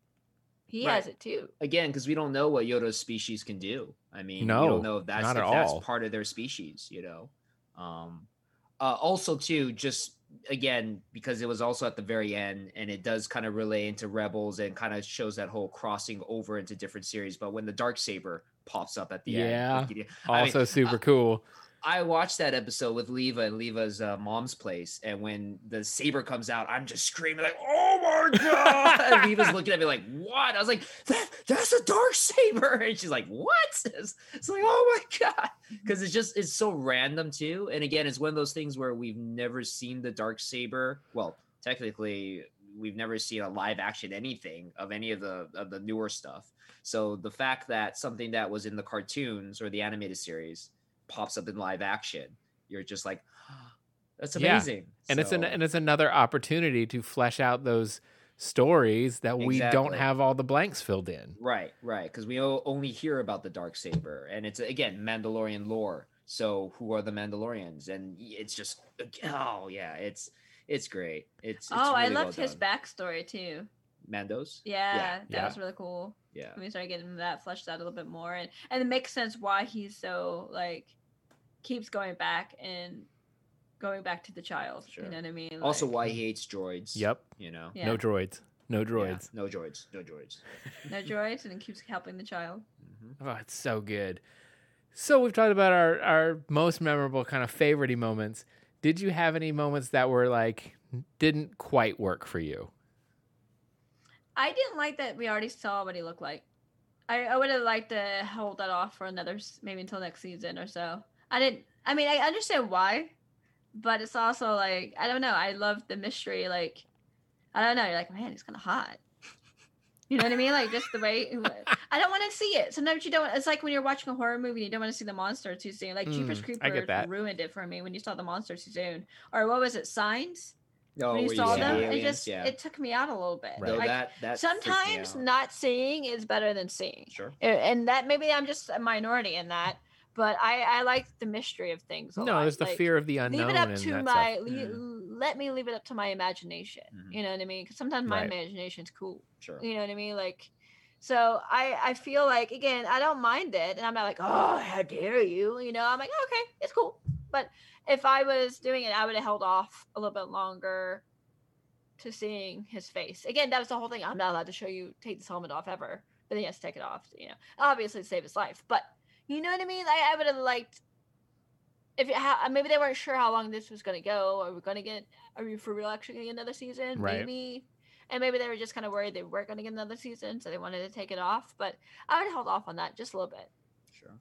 he has it too Again, because we don't know what Yoda's species can do. I mean, we No, don't know if that's not if at that's all. part of their species. You know. Um, uh, also, too, just again because it was also at the very end, and it does kind of relay into Rebels and kind of shows that whole crossing over into different series. But when the dark saber pops up at the Yeah. end, yeah I mean, also super uh, cool. I watched that episode with Leva and Leva's uh, mom's place, and when the saber comes out, I'm just screaming like, "Oh my god!" and Leva's looking at me like, "What?" I was like, that, "That's a dark saber," and she's like, "What?" It's, it's like, "Oh my god!" Because it's just it's so random too. And again, it's one of those things where we've never seen the dark saber. Well, technically, we've never seen a live action anything of any of the of the newer stuff. So the fact that something that was in the cartoons or the animated series pops up in live action, you're just like, That's Yeah. amazing. and it's an and it's another opportunity to flesh out those stories that we don't have all the blanks filled in. Right, right. Because we only hear about the dark saber, and it's again Mandalorian lore. So who are the Mandalorians? And it's just oh yeah, it's it's great. It's, it's oh, I really well loved his backstory too. Mandos. Yeah, that Yeah. was really cool. Yeah, When we started getting that fleshed out a little bit more, and and it makes sense why he's so like keeps going back and going back to the child. Sure. You know what I mean? Also, why he hates droids. Yep. You know. Yeah. No droids. No Yeah, droids. No droids. No droids. no droids, and it keeps helping the child. Mhm. Oh, it's so good. So we've talked about our our most memorable kind of favorite moments. Did you have any moments that were like didn't quite work for you? I didn't like that we already saw what he looked like. I, I would have liked to hold that off for another, maybe until next season or so. I didn't. I mean, I understand why, but it's also like I don't know. I love the mystery. Like I don't know. You're like, man, he's kind of hot. You know what I mean? Like just the way I don't want to see it. Sometimes you don't. It's like when you're watching a horror movie, and you don't want to see the monster too soon. Like Jeepers Mm, I Creepers ruined it for me when you saw the monster too soon. Or what was it? Signs. Oh, when you saw see the them, it just yeah. it took me out a little bit. Right. No, Like, that that sometimes not seeing is better than seeing Sure. And that maybe i'm just a minority in that but i i like the mystery of things a no, lot. there's the Like, fear of the unknown. leave it up to my stuff. le- let me leave it up to my imagination Mhm. you know what i mean because sometimes my Right. imagination's cool Sure. you know what i mean like so i i feel like again i don't mind it and i'm not like oh how dare you you know i'm like okay it's cool but if i was doing it i would have held off a little bit longer to seeing his face. Again that was the whole thing. I'm not allowed to show you take this helmet off ever. But then he has to take it off you know. Obviously to save his life. But you know what i mean? I, I would have liked if it ha- maybe they weren't sure how long this was going to go. Are we going to get are we for real actually going to get another season? Right. maybe. And maybe they were just kind of worried they weren't going to get another season so they wanted to take it off. But i would have held off on that just a little bit. Sure.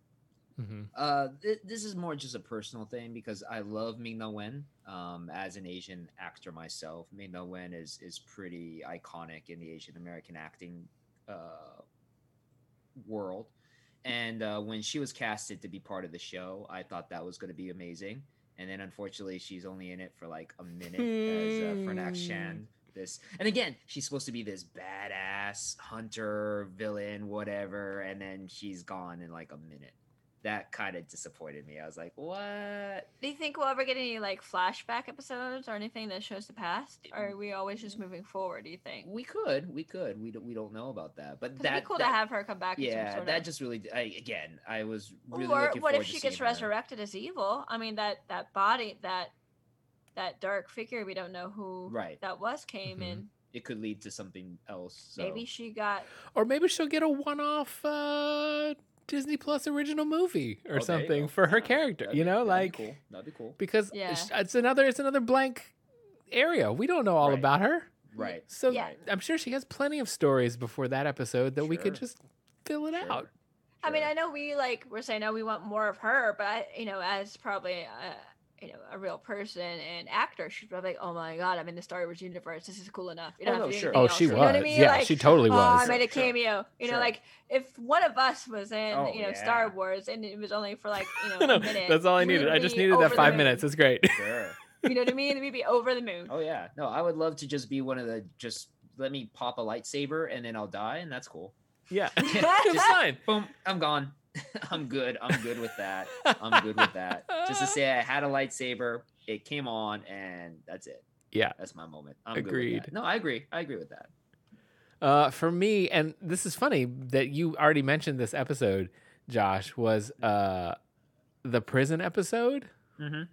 Mhm. Uh, th- this is more just a personal thing because I love Ming Na Wen. Um, as an Asian actor myself, Ming Na Wen is is pretty iconic in the Asian American acting uh, world. And uh, when she was casted to be part of the show, I thought that was going to be amazing. And then unfortunately, she's only in it for like a minute as uh, Fennec Hmm. Shand. This and again, she's supposed to be this badass hunter villain, whatever, and then she's gone in like a minute. That kind of disappointed me. I was like, "What?" do you think we'll ever get any like flashback episodes or anything that shows the past or are we always just moving forward do you think We could, we could, we don't, we don't know about that, But that it'd be cool that, to have her come back yeah, sort that of- just really, I, again, I was really or what if she gets seeing her. resurrected as evil i mean that that body that that dark figure we don't know who Right, that was came Mhm. in it could lead to something else. So. maybe she got Or maybe she'll get a one-off uh, Disney Plus original movie or Oh, something for her character. that'd You be- know, that'd like be cool. that'd be cool, because Yeah. it's, it's another it's another blank area. We don't know all Right. about her. right? So Yeah. I'm sure she has plenty of stories before that episode that we could just fill it Sure. out. I mean, I know we like we're saying, oh, we want more of her, but I, you know, as probably a, you know a real person and actor, she's probably like, oh my god, I'm in the Star Wars universe. This is cool enough. You Oh, don't have no, to sure. anything Oh, else. she You was. know what I mean? Yeah, Like, she totally oh, I made a Sure, sure. cameo. You know, Sure. like if one of us was in, Oh, you know, Star. Wars, and it was only for like you know No, a minute. that's all I needed. I just needed that five minutes. It's great. Sure. You know what I mean? We'd be over the moon. Oh yeah. No, I would love to just be one of the just let me pop a lightsaber and then I'll die and that's cool. yeah, Yeah, it's just- fine. Boom, I'm gone. I'm good. I'm good with that. I'm good with that. Just to say I had a lightsaber, it came on and that's it. Yeah. That's my moment. I'm Good Agreed. with that. No, I agree. I agree with that. Uh, for me, and this is funny that you already mentioned this episode, Josh, was uh, the prison episode. Mm-hmm.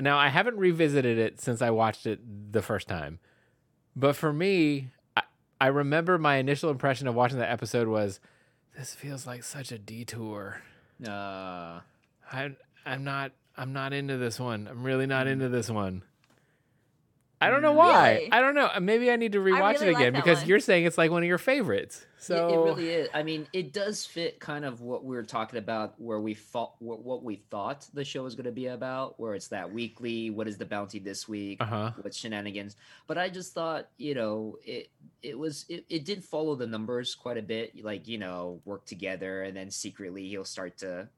Now, I haven't revisited it since I watched it the first time. But for me, I, I remember my initial impression of watching that episode was this feels like such a detour. Uh I I'm not I'm not into this one. I'm really not into this one. I don't know why. Really? I don't know. Maybe I need to rewatch really it again that because one. you're saying it's like one of your favorites. So it, it really is. I mean, it does fit kind of what we were talking about, where we thought what, what we thought the show was going to be about, where it's that weekly. What is the bounty this week? uh-huh. What shenanigans? But I just thought, you know, it it was it, it did follow the numbers quite a bit. Like you know, work together, and then secretly he'll start to,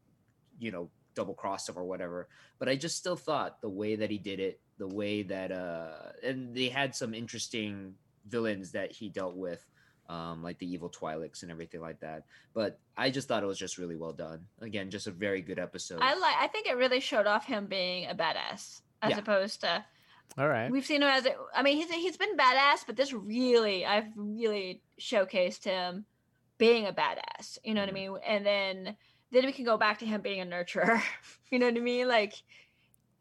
you know, double cross him or whatever. But I just still thought the way that he did it, the way that uh, and they had some interesting villains that he dealt with. Um, like the evil Twi'leks and everything like that, but I just thought it was just really well done. Again, just a very good episode. I like. I think it really showed off him being a badass as Yeah. opposed to All right. we've seen him as. A, I mean, he's he's been badass, but this really, I've really showcased him being a badass. You know what I mean? And then then we can go back to him being a nurturer. you know what I mean? Like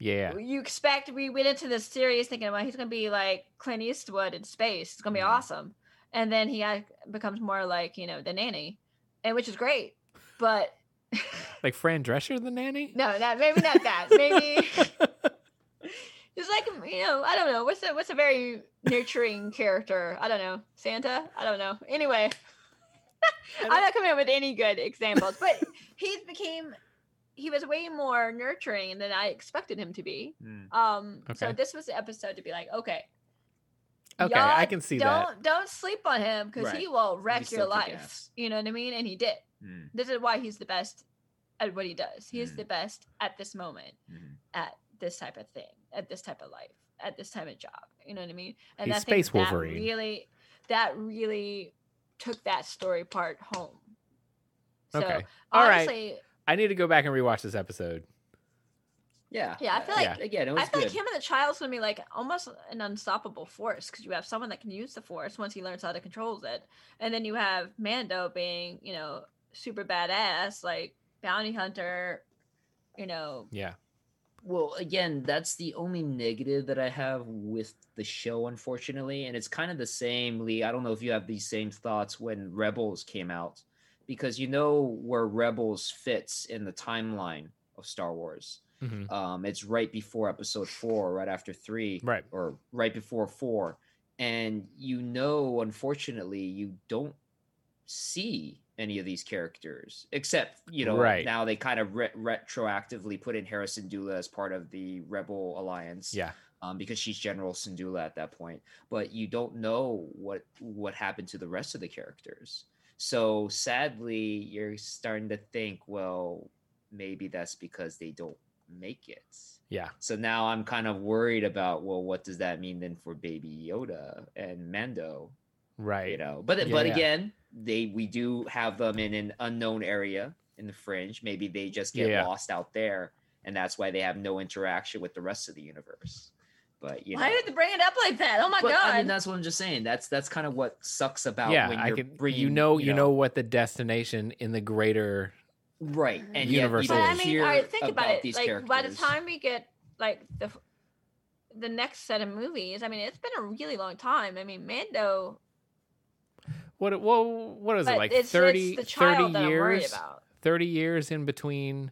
Yeah. you expect. We went into this series thinking, well, he's gonna be like Clint Eastwood in space. It's gonna be Mhm. awesome. And then he becomes more like you know the nanny, and which is great. But Like Fran Drescher, the nanny. no, not maybe not that. Maybe. Just like you know, I don't know. What's a what's a very nurturing character? I don't know. Santa? I don't know. Anyway, I'm not coming up with any good examples, but he became he was way more nurturing than I expected him to be. Mm. Um, so this was the episode to be like, okay, Okay, y'all I can see that. don't don't sleep on him because he will wreck He's your life. You know what I mean? And he did. Mm, This is why he's the best at what he does. He is Mm. the best at this moment mhm. at this type of thing, at this type of life, at this type of job. You know what I mean? He's I think Space that Wolverine. Really, that really took that story part home. So Okay. All right. Honestly, I need to go back and rewatch this episode. Yeah, Yeah, I feel like- again, it was I feel good. like him and the child's gonna be like almost an unstoppable force because you have someone that can use the force once he learns how to control it, and then you have Mando being, you know, super badass, like bounty hunter, you know. Yeah. Well, again, that's the only negative that I have with the show, unfortunately. And it's kind of the same, Lee. I don't know if you have these same thoughts when Rebels came out, because you know where Rebels fits in the timeline of Star Wars. hmm Um, it's right before episode four, right after three, Right. or right before four. And you know, unfortunately, you don't see any of these characters except you know Right. now they kind of re- retroactively put in Hera Syndulla as part of the Rebel Alliance Yeah. um, because she's General Syndulla at that point. But you don't know what what happened to the rest of the characters. So sadly, you're starting to think, well, maybe that's because they don't make it. Yeah. So now I'm kind of worried about, well, what does that mean then for Baby Yoda and Mando? Right. You know, but Yeah, but yeah. again, they we do have them in an unknown area in the fringe. Maybe they just get Yeah. lost out there, and that's why they have no interaction with the rest of the universe. But you know, Why did you bring it up like that? Oh my but, god! I mean, that's what I'm just saying. That's that's kind of what sucks about yeah, when I you're can. bringing, you know, you know what the destination in the greater. right, and Universe yet but you I mean, hear all right, think about, it. these Like characters. by the time we get like the the next set of movies, I mean, it's been a really long time. I mean, Mando. What? Well, what is it like? it's, 30, it's the child 30 that I'm worried years. about. Thirty years in between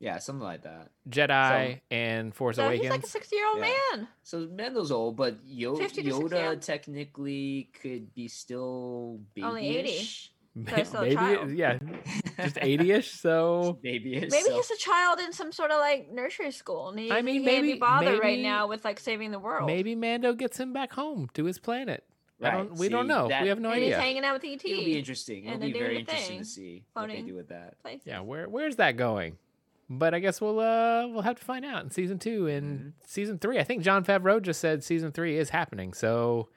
yeah, something like that. Jedi and Force So he's like a sixty-year-old Yeah. man. So Mando's old, but Yo- 50 to 60, Yoda technically could be still Only 80. Ma- so a Maybe, child. yeah, just eighty-ish. So babyish. Maybe so- he's a child in some sort of like nursery school, and he, I mean, he can't maybe- be bothered right now with like saving the world. maybe Mando gets him back home to his planet. I Right, don't. We don't know. that- we have no and he's idea. hanging out with ET. It'll be interesting. It'll and be very interesting thing, to see what they phoning do with that. places. Yeah, where where's that going? But I guess we'll uh we'll have to find out in season two and Mm-hmm. season three. I think Jon Favreau just said season three is happening. So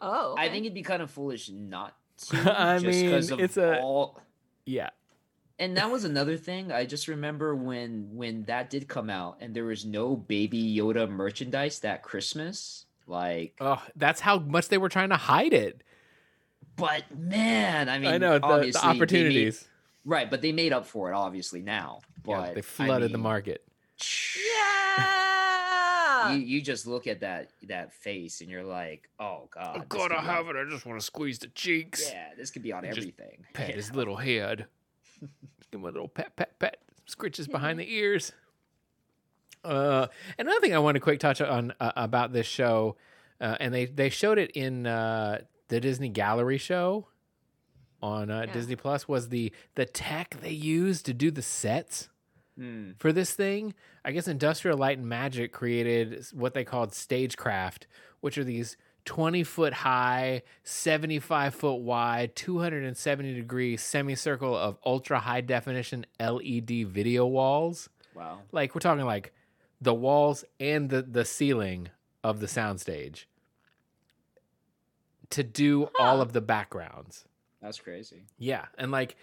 Oh, I think it'd be kind of foolish not to. I just mean, 'cause of it's a- all. yeah, And that was another thing. I just remember when when that did come out, and there was no Baby Yoda merchandise that Christmas. Like, oh, that's how much they were trying to hide it. but man, I mean, I know the, obviously the they made- opportunities. Right? But they made up for it, obviously now. But yeah, they I flooded the market. yeah. You, you just look at that that face, and you're like, oh god, this could be on- it. I just want to squeeze the cheeks. Yeah, this could be on Just everything. Pet you his little head. Give him a little pet, pet, pet. Scritches behind the ears. Uh, another thing I want to quick touch on uh, about this show, uh, and they they showed it in uh, the Disney Gallery show on uh, Yeah. Disney Plus was the the tech they used to do the sets Hmm. for this thing. I guess Industrial Light and Magic created what they called stagecraft, which are these 20 foot high, 75 foot wide, 270 degree semicircle of ultra high definition LED video walls. Wow. Like we're talking like the walls and the the ceiling of the soundstage to do all of the backgrounds. That's crazy. Yeah, and like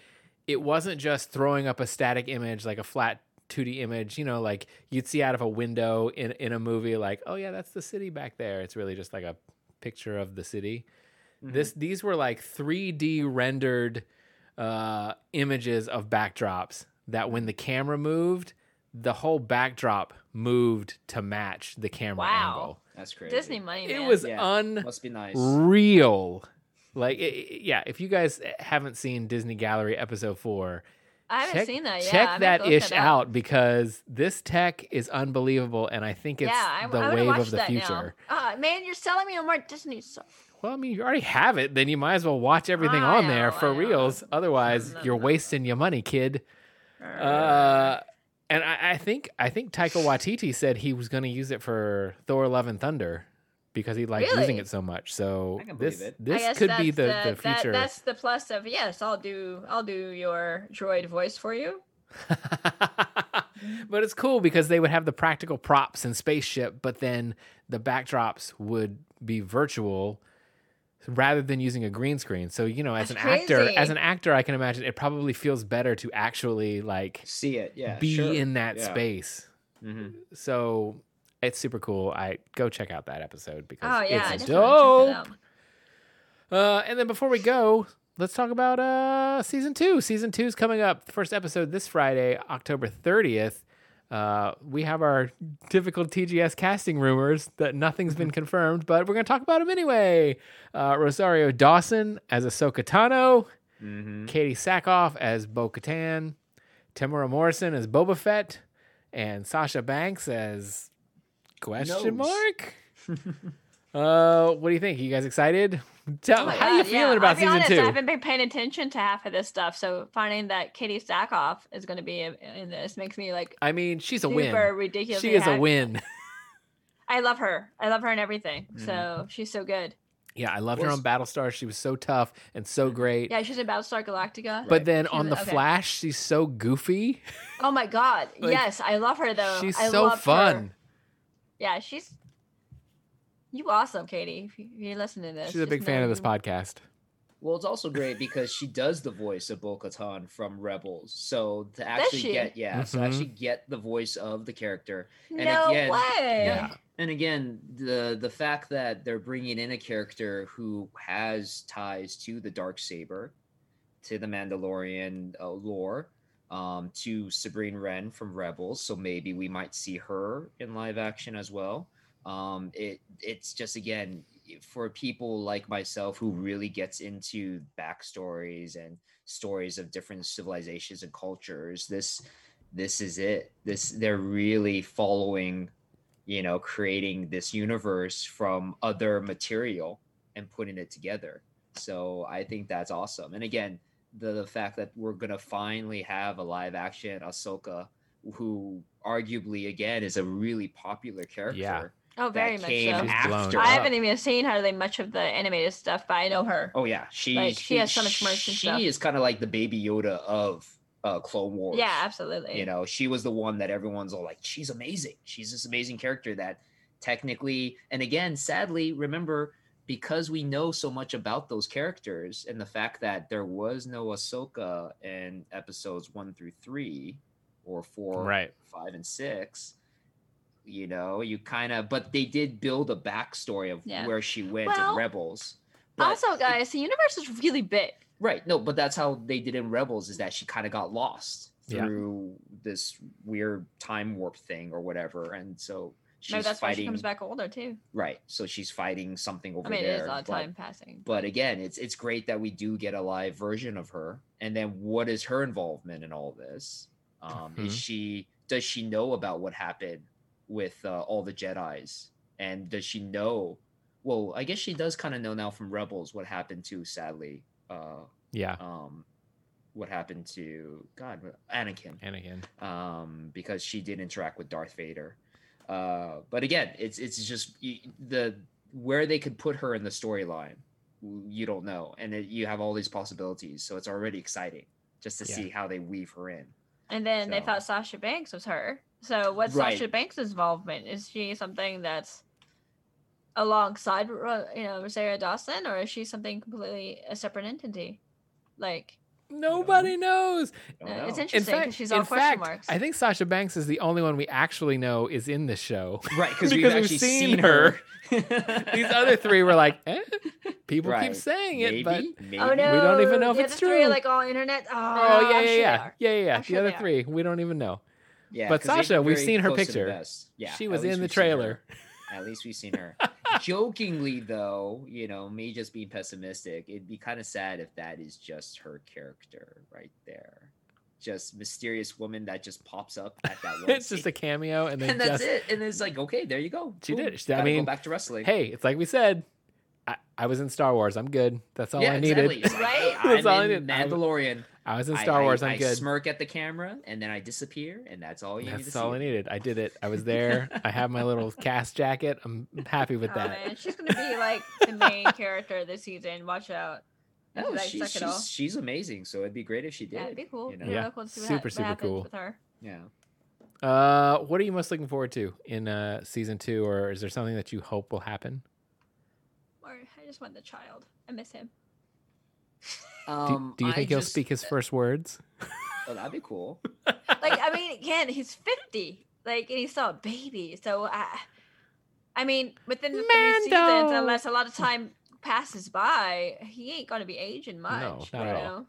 it wasn't just throwing up a static image like a flat 2D image, you know, like you'd see out of a window in in a movie like, "Oh yeah, that's the city back there." It's really just like a picture of the city. Mm-hmm. This these were like 3D rendered uh images of backdrops that when the camera moved, the whole backdrop moved to match the camera Wow. angle. That's crazy. Disney money, It was Yeah. un Must be nice. real. Like, it, it- yeah, if you guys haven't seen Disney Gallery episode four, I haven't check, seen that. Yeah, check that ish that out because this tech is unbelievable, and I think it's yeah, I, the I wave of the future. Uh, man, you're selling me on more Disney stuff. Well, I mean, you already have it, then you might as well watch everything I on there for know. reals. Otherwise, you're wasting your money, kid. Uh, and I, I think I think Taika Waititi said he was going to use it for Thor: Love and Thunder because he liked using it so much. So this believe it. I this could be the, that's the that- future. that's the plus of yes. I'll do I'll do your droid voice for you. but it's cool because they would have the practical props and spaceship, but then the backdrops would be virtual rather than using a green screen. So, you know, as That's an actor, as an actor, I can imagine it probably feels better to actually like See it. Yeah. be sure. in that Yeah. space. Mhm. So it's super cool. I go check out that episode because Oh yeah, it's dope. check that out. Uh, and then before we go, let's talk about uh, season two. Season two is coming up. The first episode this Friday, October 30th. Uh, we have our typical TGS casting rumors that nothing's been confirmed, but we're going to talk about them anyway. Uh, Rosario Dawson as Ahsoka Tano, Mhm. Katee Sackhoff as Bo Katan, Temuera Morrison as Boba Fett, and Sasha Banks as question Nose. mark. uh, what do you think? you guys excited? Tell Oh my how are you feeling yeah. about I'll be season honest, two? I haven't been paying attention to half of this stuff, so finding that Katee Sackhoff is going to be in in this makes me like I mean, she's a super win. ridiculously. She is a win. I love her. I love her and everything. Mm-hmm. So she's so good. yeah, I loved her on Battlestar. She was so tough and so great. Yeah, she's in Battlestar Galactica. But then She on the okay. Flash, she's so goofy. Oh my god. Like, yes, I love her though. she's I so fun. her. Fun. Yeah, she's you awesome, Katie. If you- if you're listening to this, She's a big fan of this you- podcast. Well, it's also great because she does the voice of Bo Katan from Rebels. So to actually get yeah, so Mhm. actually get the voice of the character. And no again- way. Yeah. And again, the the fact that they're bringing in a character who has ties to the dark saber, to the Mandalorian uh, lore, um, to Sabine Wren from Rebels, so maybe we might see her in live action as well. Um, it it's just again for people like myself who really gets into backstories and stories of different civilizations and cultures. This this is it. This they're really following you know, creating this universe from other material and putting it together. So I think that's awesome. And again, the, the fact that we're gonna finally have a live action Ahsoka, who arguably again is a really popular character. Yeah. Oh, very much came so. After. I haven't even seen hardly much of the animated stuff, but I know her. Oh yeah, she Like, she has so much merch and She stuff. is kind of like the baby Yoda of uh, Clone Wars. Yeah, absolutely. You know, she was the one that everyone's all like, she's amazing. She's this amazing character that technically, and again, sadly, remember, because we know so much about those characters and the fact that there was no Ahsoka in episodes one through three or four, Right. five, and six. You know, you kind of, but they did build a backstory of Yeah. where she went Well, in Rebels. But also, it- guys, the universe is really big. Right. No, but that's how they did in Rebels is that she kind of got lost Yeah. through this weird time warp thing or whatever. And so she's Maybe that's why she comes back older too. right. So she's fighting something over I mean, there. it is a lot of time passing. But again, it's it's great that we do get a live version of her. And then what is her involvement in all this? Um, Mhm. Is she does she know about what happened with uh, all the Jedi's? And does she know? Well, I guess she does kind of know now from Rebels what happened to sadly uh, Yeah. um what happened to god anakin Anakin. um because she did interact with darth vader uh but again it's it's just the where they could put her in the storyline, you don't know, and it, you have all these possibilities. So it's already exciting just to Yeah. see how they weave her in. And then they thought Sasha Banks was her. So what's Right. Sasha Banks' involvement? Is she something that's alongside you know Rosario Dawson, or is she something completely a separate entity? Like Nobody knows. Know. it's interesting because fact, she's all in question fact, marks. I think Sasha Banks is the only one we actually know is in the show. right because because we've we've actually seen seen, her. her. These other three were like, eh, people keep Right. saying it, maybe, but maybe. oh no, don't even know if the it's other Three are true. like all internet. Oh, oh yeah, I'm yeah, sure they yeah, are. yeah, yeah, yeah. I'm The sure other are. three, we don't even know. Yeah, But 'cause they've Sasha, we've very seen her close to the picture. vest. Yeah, she at was least in the we've seen her. trailer. At least we've seen her. Jokingly, though, you know, me just being pessimistic, it'd be kind of sad if that is just her character right there. Just mysterious woman that just pops up at that one. it's just a cameo, and then and that's just, it. And it's like, okay, there you go. She Boom. did. She- I Gotta go mean, back to wrestling. Hey, it's like we said. I, I was in Star Wars. I'm good. That's all yeah, I needed. exactly. Like, Right? That's I'm all I in needed. I was- Mandalorian. I was in Star I- Wars. I, I'm good. smirk at the camera and then I disappear, and that's all you need to That's see. all I needed. I did it. I was there. I have my little cast jacket. I'm happy with Oh that. man, she's gonna be like the main character this season. Watch out. No, Like, she's, suck it all. she's, she's amazing. So it'd be great if she did. Yeah, it'd be cool. you know? Yeah, Yeah, cool to see super, hap- what super happens cool. with her. Yeah. Uh, what are you most looking forward to in uh, season two, or is there something that you hope will happen? Or I just want the child. I miss him. Do, Um, do you I think he'll just- speak his first words? Oh, that'd be cool. like I mean, again, he's fifty, like, and he's still a baby. So I, I mean, within the three seasons, unless a lot of time passes by, he ain't gonna be aging much. No, not you at all. know?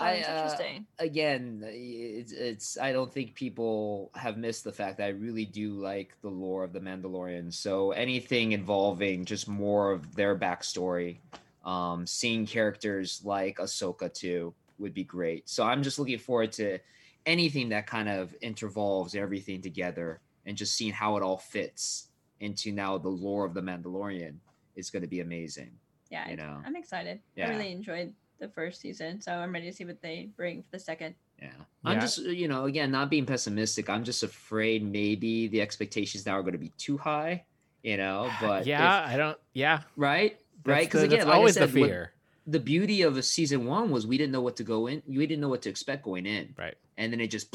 So I, it's uh, interesting. Again, it's it's. I don't think people have missed the fact that I really do like the lore of the Mandalorian. So anything involving just more of their backstory, um, seeing characters like Ahsoka too would be great. So I'm just looking forward to anything that kind of intervolves everything together and just seeing how it all fits into now the lore of the Mandalorian is going to be amazing. Yeah, you know. I'm excited. Yeah. I really enjoyed the first season, so I'm ready to see what they bring for the second. Yeah. I'm just, you know, again, not being pessimistic. I'm just afraid maybe the expectations now are going to be too high, you know, but if- yeah, I don't. Yeah, right. Right. Because again, like I always said, the what- the beauty of a season one was we didn't know what to go in. We didn't know what to expect going in. Right. And then it just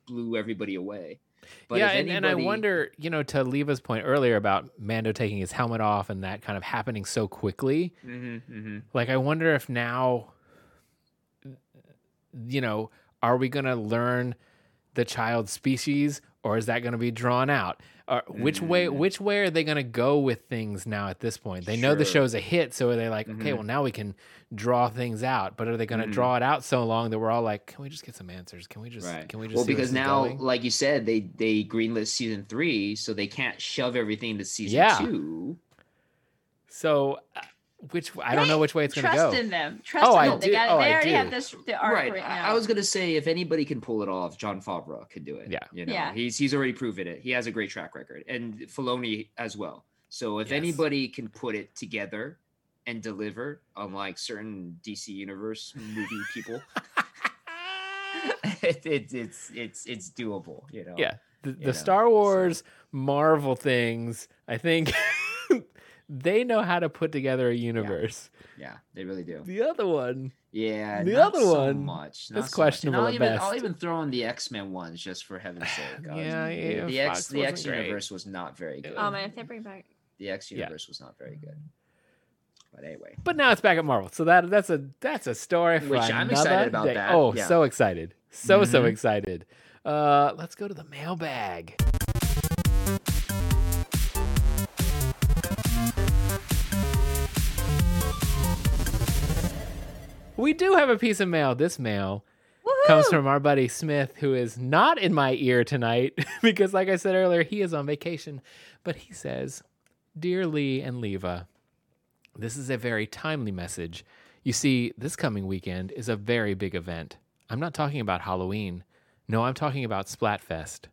blew everybody away. But yeah, if and, and I wonder, you know, to Leva's point earlier about Mando taking his helmet off and that kind of happening so quickly. Mhm, mhm. Like, I wonder if now, you know, are we going to learn the child species or is that going to be drawn out? Or which way? Mm. Which way are they going to go with things now at this point? They know the Sure. show's a hit, so are they like, okay, Mhm. well now we can draw things out. But are they going to Mhm. draw it out so long that we're all like, can we just get some answers? Can we just? Right. Can we just? Well, because now, going? like you said, they they greenlit season three, so they can't shove everything to season Yeah. two. So, uh, which I don't know which way it's going to go. Trust in them. Trust Oh, in I them. They, do- got, oh, they I already do. have this the arc right, right. I- now. I was gonna say if anybody can pull it off, Jon Favreau could do it. Yeah. you know, Yeah. he's he's already proven it. He has a great track record, and Filoni as well. So if Yes. anybody can put it together and deliver, unlike certain DC Universe movie people, it, it, it's it's it's doable. You know. yeah, the, the know, Star so- Wars Marvel things, I think they know how to put together a universe. Yeah, they really do. The other one, Yeah, The not other so one, much. that's not so much. Questionable I'll even, best. I'll even throw in the X Men ones just for heaven's sake. Uh, Yeah, the- yeah, the X the X universe was not very good. oh man, if they bring back the X Yeah. universe was not very good. But anyway, but now it's back at Marvel. So that that's a that's a story for Which I'm excited about day. that, Oh, yeah. so excited, so so Mhm. excited. Uh, let's go to the mailbag. We do have a piece of mail. This mail comes from our buddy Smith, who is not in my ear tonight because, like I said earlier, he is on vacation. But he says, Dear Lee and Leva, this is a very timely message. You see, this coming weekend is a very big event. I'm not talking about Halloween. No, I'm talking about Splatfest.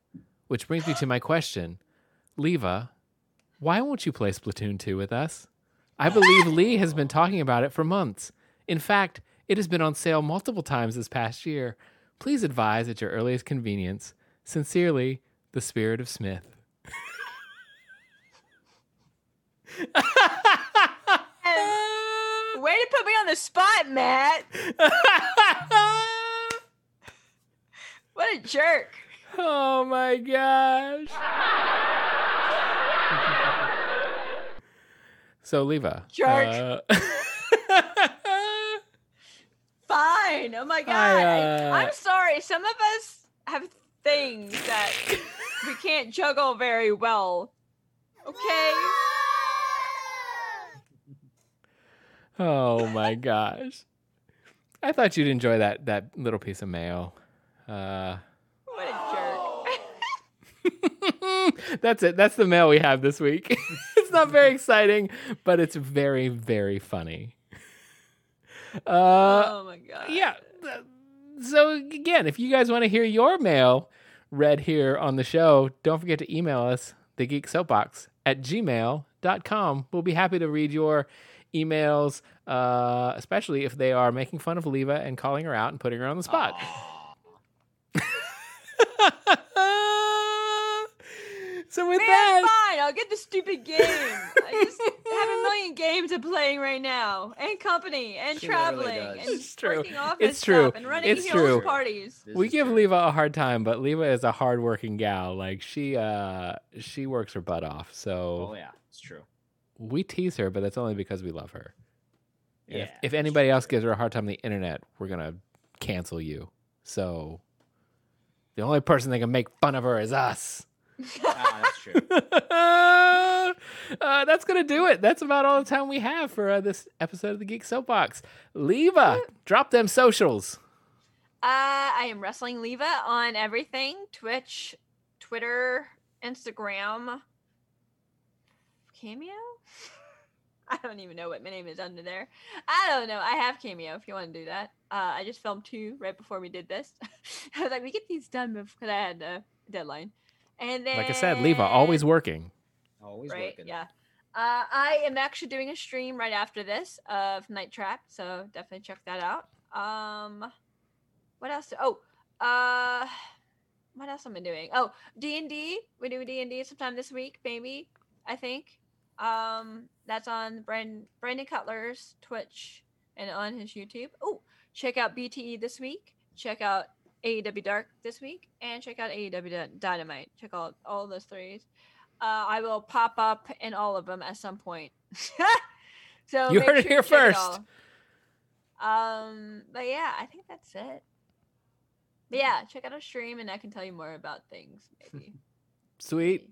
Which brings me to my question Leva, why won't you play Splatoon 2 with us? I believe Lee has been talking about it for months. In fact, it has been on sale multiple times this past year. Please advise at your earliest convenience. Sincerely, the spirit of Smith. Way to put me on the spot, Matt. What a jerk. oh my gosh. so, Leva. Jerk. uh, Fine. Oh my god. I, uh, I, am sorry. Some of us have things that we can't juggle very well. Okay. oh my gosh. I thought you'd enjoy that that little piece of mail. Uh, What a jerk. that's it. That's the mail we have this week. it's not very exciting, but it's very, very funny. Uh, oh my god. yeah. So again, if you guys want to hear your mail read here on the show, don't forget to email us, thegeeksoapbox at gmail.com. We'll be happy to read your emails, uh, especially if they are making fun of Leva and calling her out and putting her on the spot. so with Man, that, fine. I'll get the stupid game. I just have a million games I'm playing right now, and company, and She literally traveling, does. and It's true. working office It's true. stuff, and running It's heels true. parties. This we is give true. Leva a hard time, but Leva is a hardworking gal. Like she, uh, she works her butt off. So Oh yeah, it's true. we tease her, but that's only because we love her. And Yeah. if, if anybody else gives her a hard time on the internet, we're gonna cancel you. So the only person that can make fun of her is us. Ah, that's true. uh, that's gonna do it. That's about all the time we have for uh, this episode of the Geek Soapbox. Leva, drop them socials. Uh, I am wrestling Leva on everything: Twitch, Twitter, Instagram, Cameo. I don't even know what my name is under there. I don't know. I have Cameo if you want to do that. Uh, I just filmed two right before we did this. I was like, we get these done because I had a deadline. And then, Like I said, Leva, always working. Always right? working. Yeah. Uh, I am actually doing a stream right after this of Night Trap, so definitely check that out. Um, what else? Oh, uh, what else am I doing? Oh, D and D. We do D and D sometime this week, maybe. I think. Um, that's on Brandon Brandon Cutler's Twitch and on his YouTube. Oh, check out BTE this week. Check out AEW Dark this week, and check out AEW Dynamite. Check out all those threes. Uh, I will pop up in all of them at some point. so You heard it here first. all. Um, but yeah, I think that's it. But yeah, check out our stream, and I can tell you more about things. Maybe. Sweet.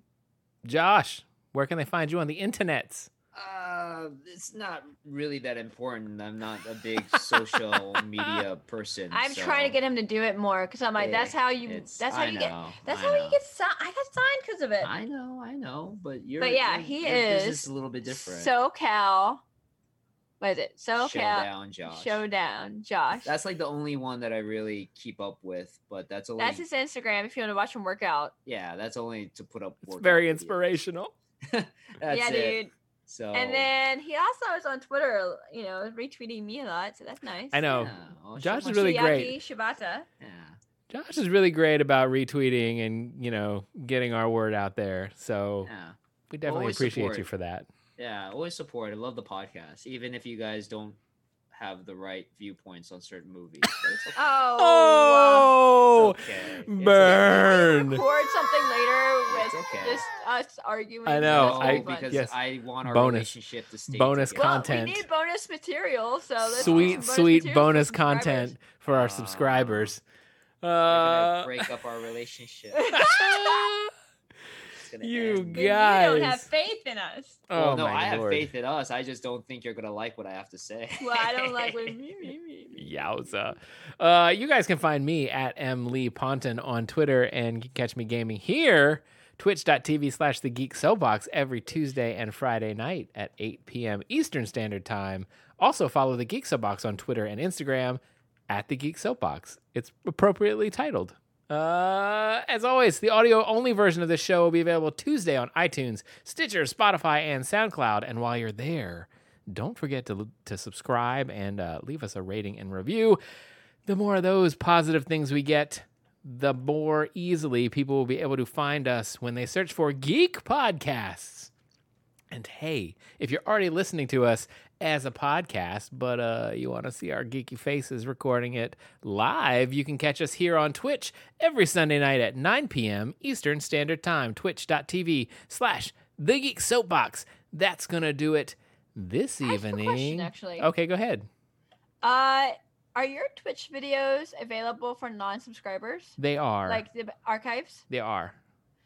Josh, where can they find you on the internets? Uh, it's not really that important. I'm not a big social media person. I'm trying to get him to do it more because I'm like, that's how you. it's- That's how I you get. That's I how know. you get signed. I got signed because of it. I know, I know, but you're. But yeah, your- he your business is a little bit different. SoCal. What is it? SoCal Showdown, Josh. Showdown, Josh. That's like the only one that I really keep up with, but that's only That's his Instagram if you want to watch him work out. yeah, that's only to put up. It's very videos. inspirational. that's yeah, it. Dude. So And then he also is on Twitter, you know, retweeting me a lot, so that's nice. I know. yeah, oh, Josh shit, is really my- great. Hideaki Shibata. Yeah. Josh is really great about retweeting and, you know, getting our word out there. So Yeah. we definitely Always appreciate support. you for that. Yeah, always support. I love the podcast, even if you guys don't have the right viewpoints on certain movies. Okay. Oh, It's okay. It's burn. Record something later with okay. just us arguing. I know, I- because yes. I want our Bonus. relationship to stay Bonus together. well, content. we need bonus material, so let's sweet, some sweet bonus content for our Ah. subscribers. Uh, break up our relationship. It's gonna you end. Then You don't have faith in us. oh well, no, my I have faith in us. I just don't think you're gonna like what I have to say. Well, I don't like when me, me, me, me. Yowza. Uh, you guys can find me at M. Lee Ponton on Twitter and you can catch me gaming here, twitch.tv slash the geek soapbox every Tuesday and Friday night at 8 p.m. Eastern Standard Time. Also follow the Geek Soapbox on Twitter and Instagram at the Geek Soapbox. It's appropriately titled. Uh, as always, the audio only version of this show will be available Tuesday on iTunes, Stitcher, Spotify, and SoundCloud. And while you're there, don't forget to, to subscribe and uh, leave us a rating and review. The more of those positive things we get, the more easily people will be able to find us when they search for Geek Podcasts. And hey, if you're already listening to us as a podcast, but uh, you want to see our geeky faces recording it live, you can catch us here on Twitch every Sunday night at 9 p.m. Eastern Standard Time, twitch.tv slash The Geek Soapbox. That's going to do it this I have a evening. question, actually. Okay, go ahead. Uh, are your Twitch videos available for non-subscribers? They are. Like the archives? they are.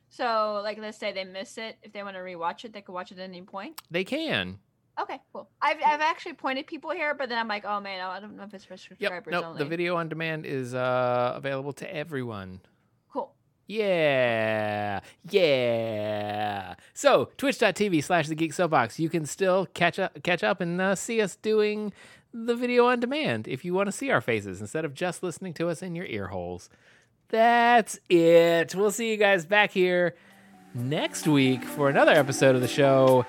So, like, let's say they miss it. If they want to rewatch it, they can watch it at any point. They can. Okay, cool. I've, I've actually pointed people here, but then I'm like, oh man, I don't know if it's for Yep. subscribers Nope. only. The video on demand is uh, available to everyone. Cool. Yeah. Yeah. So, twitch.tv slash the geek soapbox. You can still catch up, catch up and uh, see us doing the video on demand if you want to see our faces instead of just listening to us in your ear holes. That's it. We'll see you guys back here next week for another episode of the show.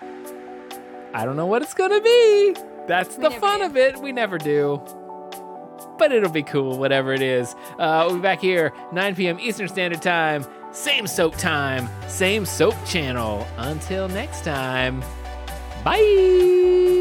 I don't know what it's going to be. That's We the fun do. of it. We never do but it'll be cool, whatever it is. Uh, we'll be back here, 9 p.m. Eastern Standard Time. Same soap time, same soap channel. Until next time. Bye.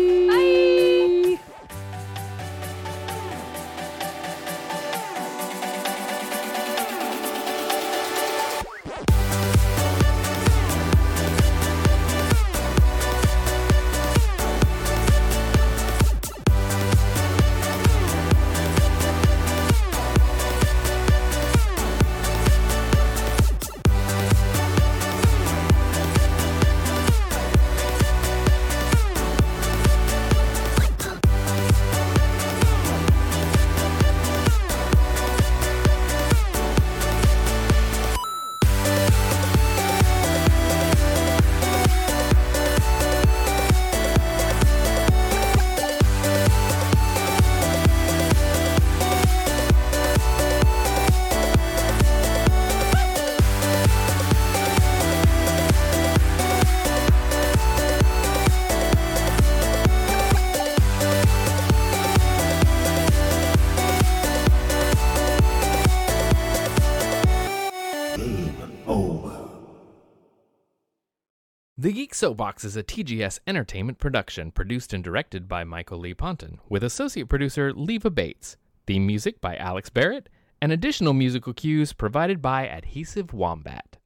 Soapbox is a TGS Entertainment production produced and directed by Michael Lee Ponton, with associate producer Leva Bates. Theme music by Alex Barrett, and additional musical cues provided by Adhesive Wombat.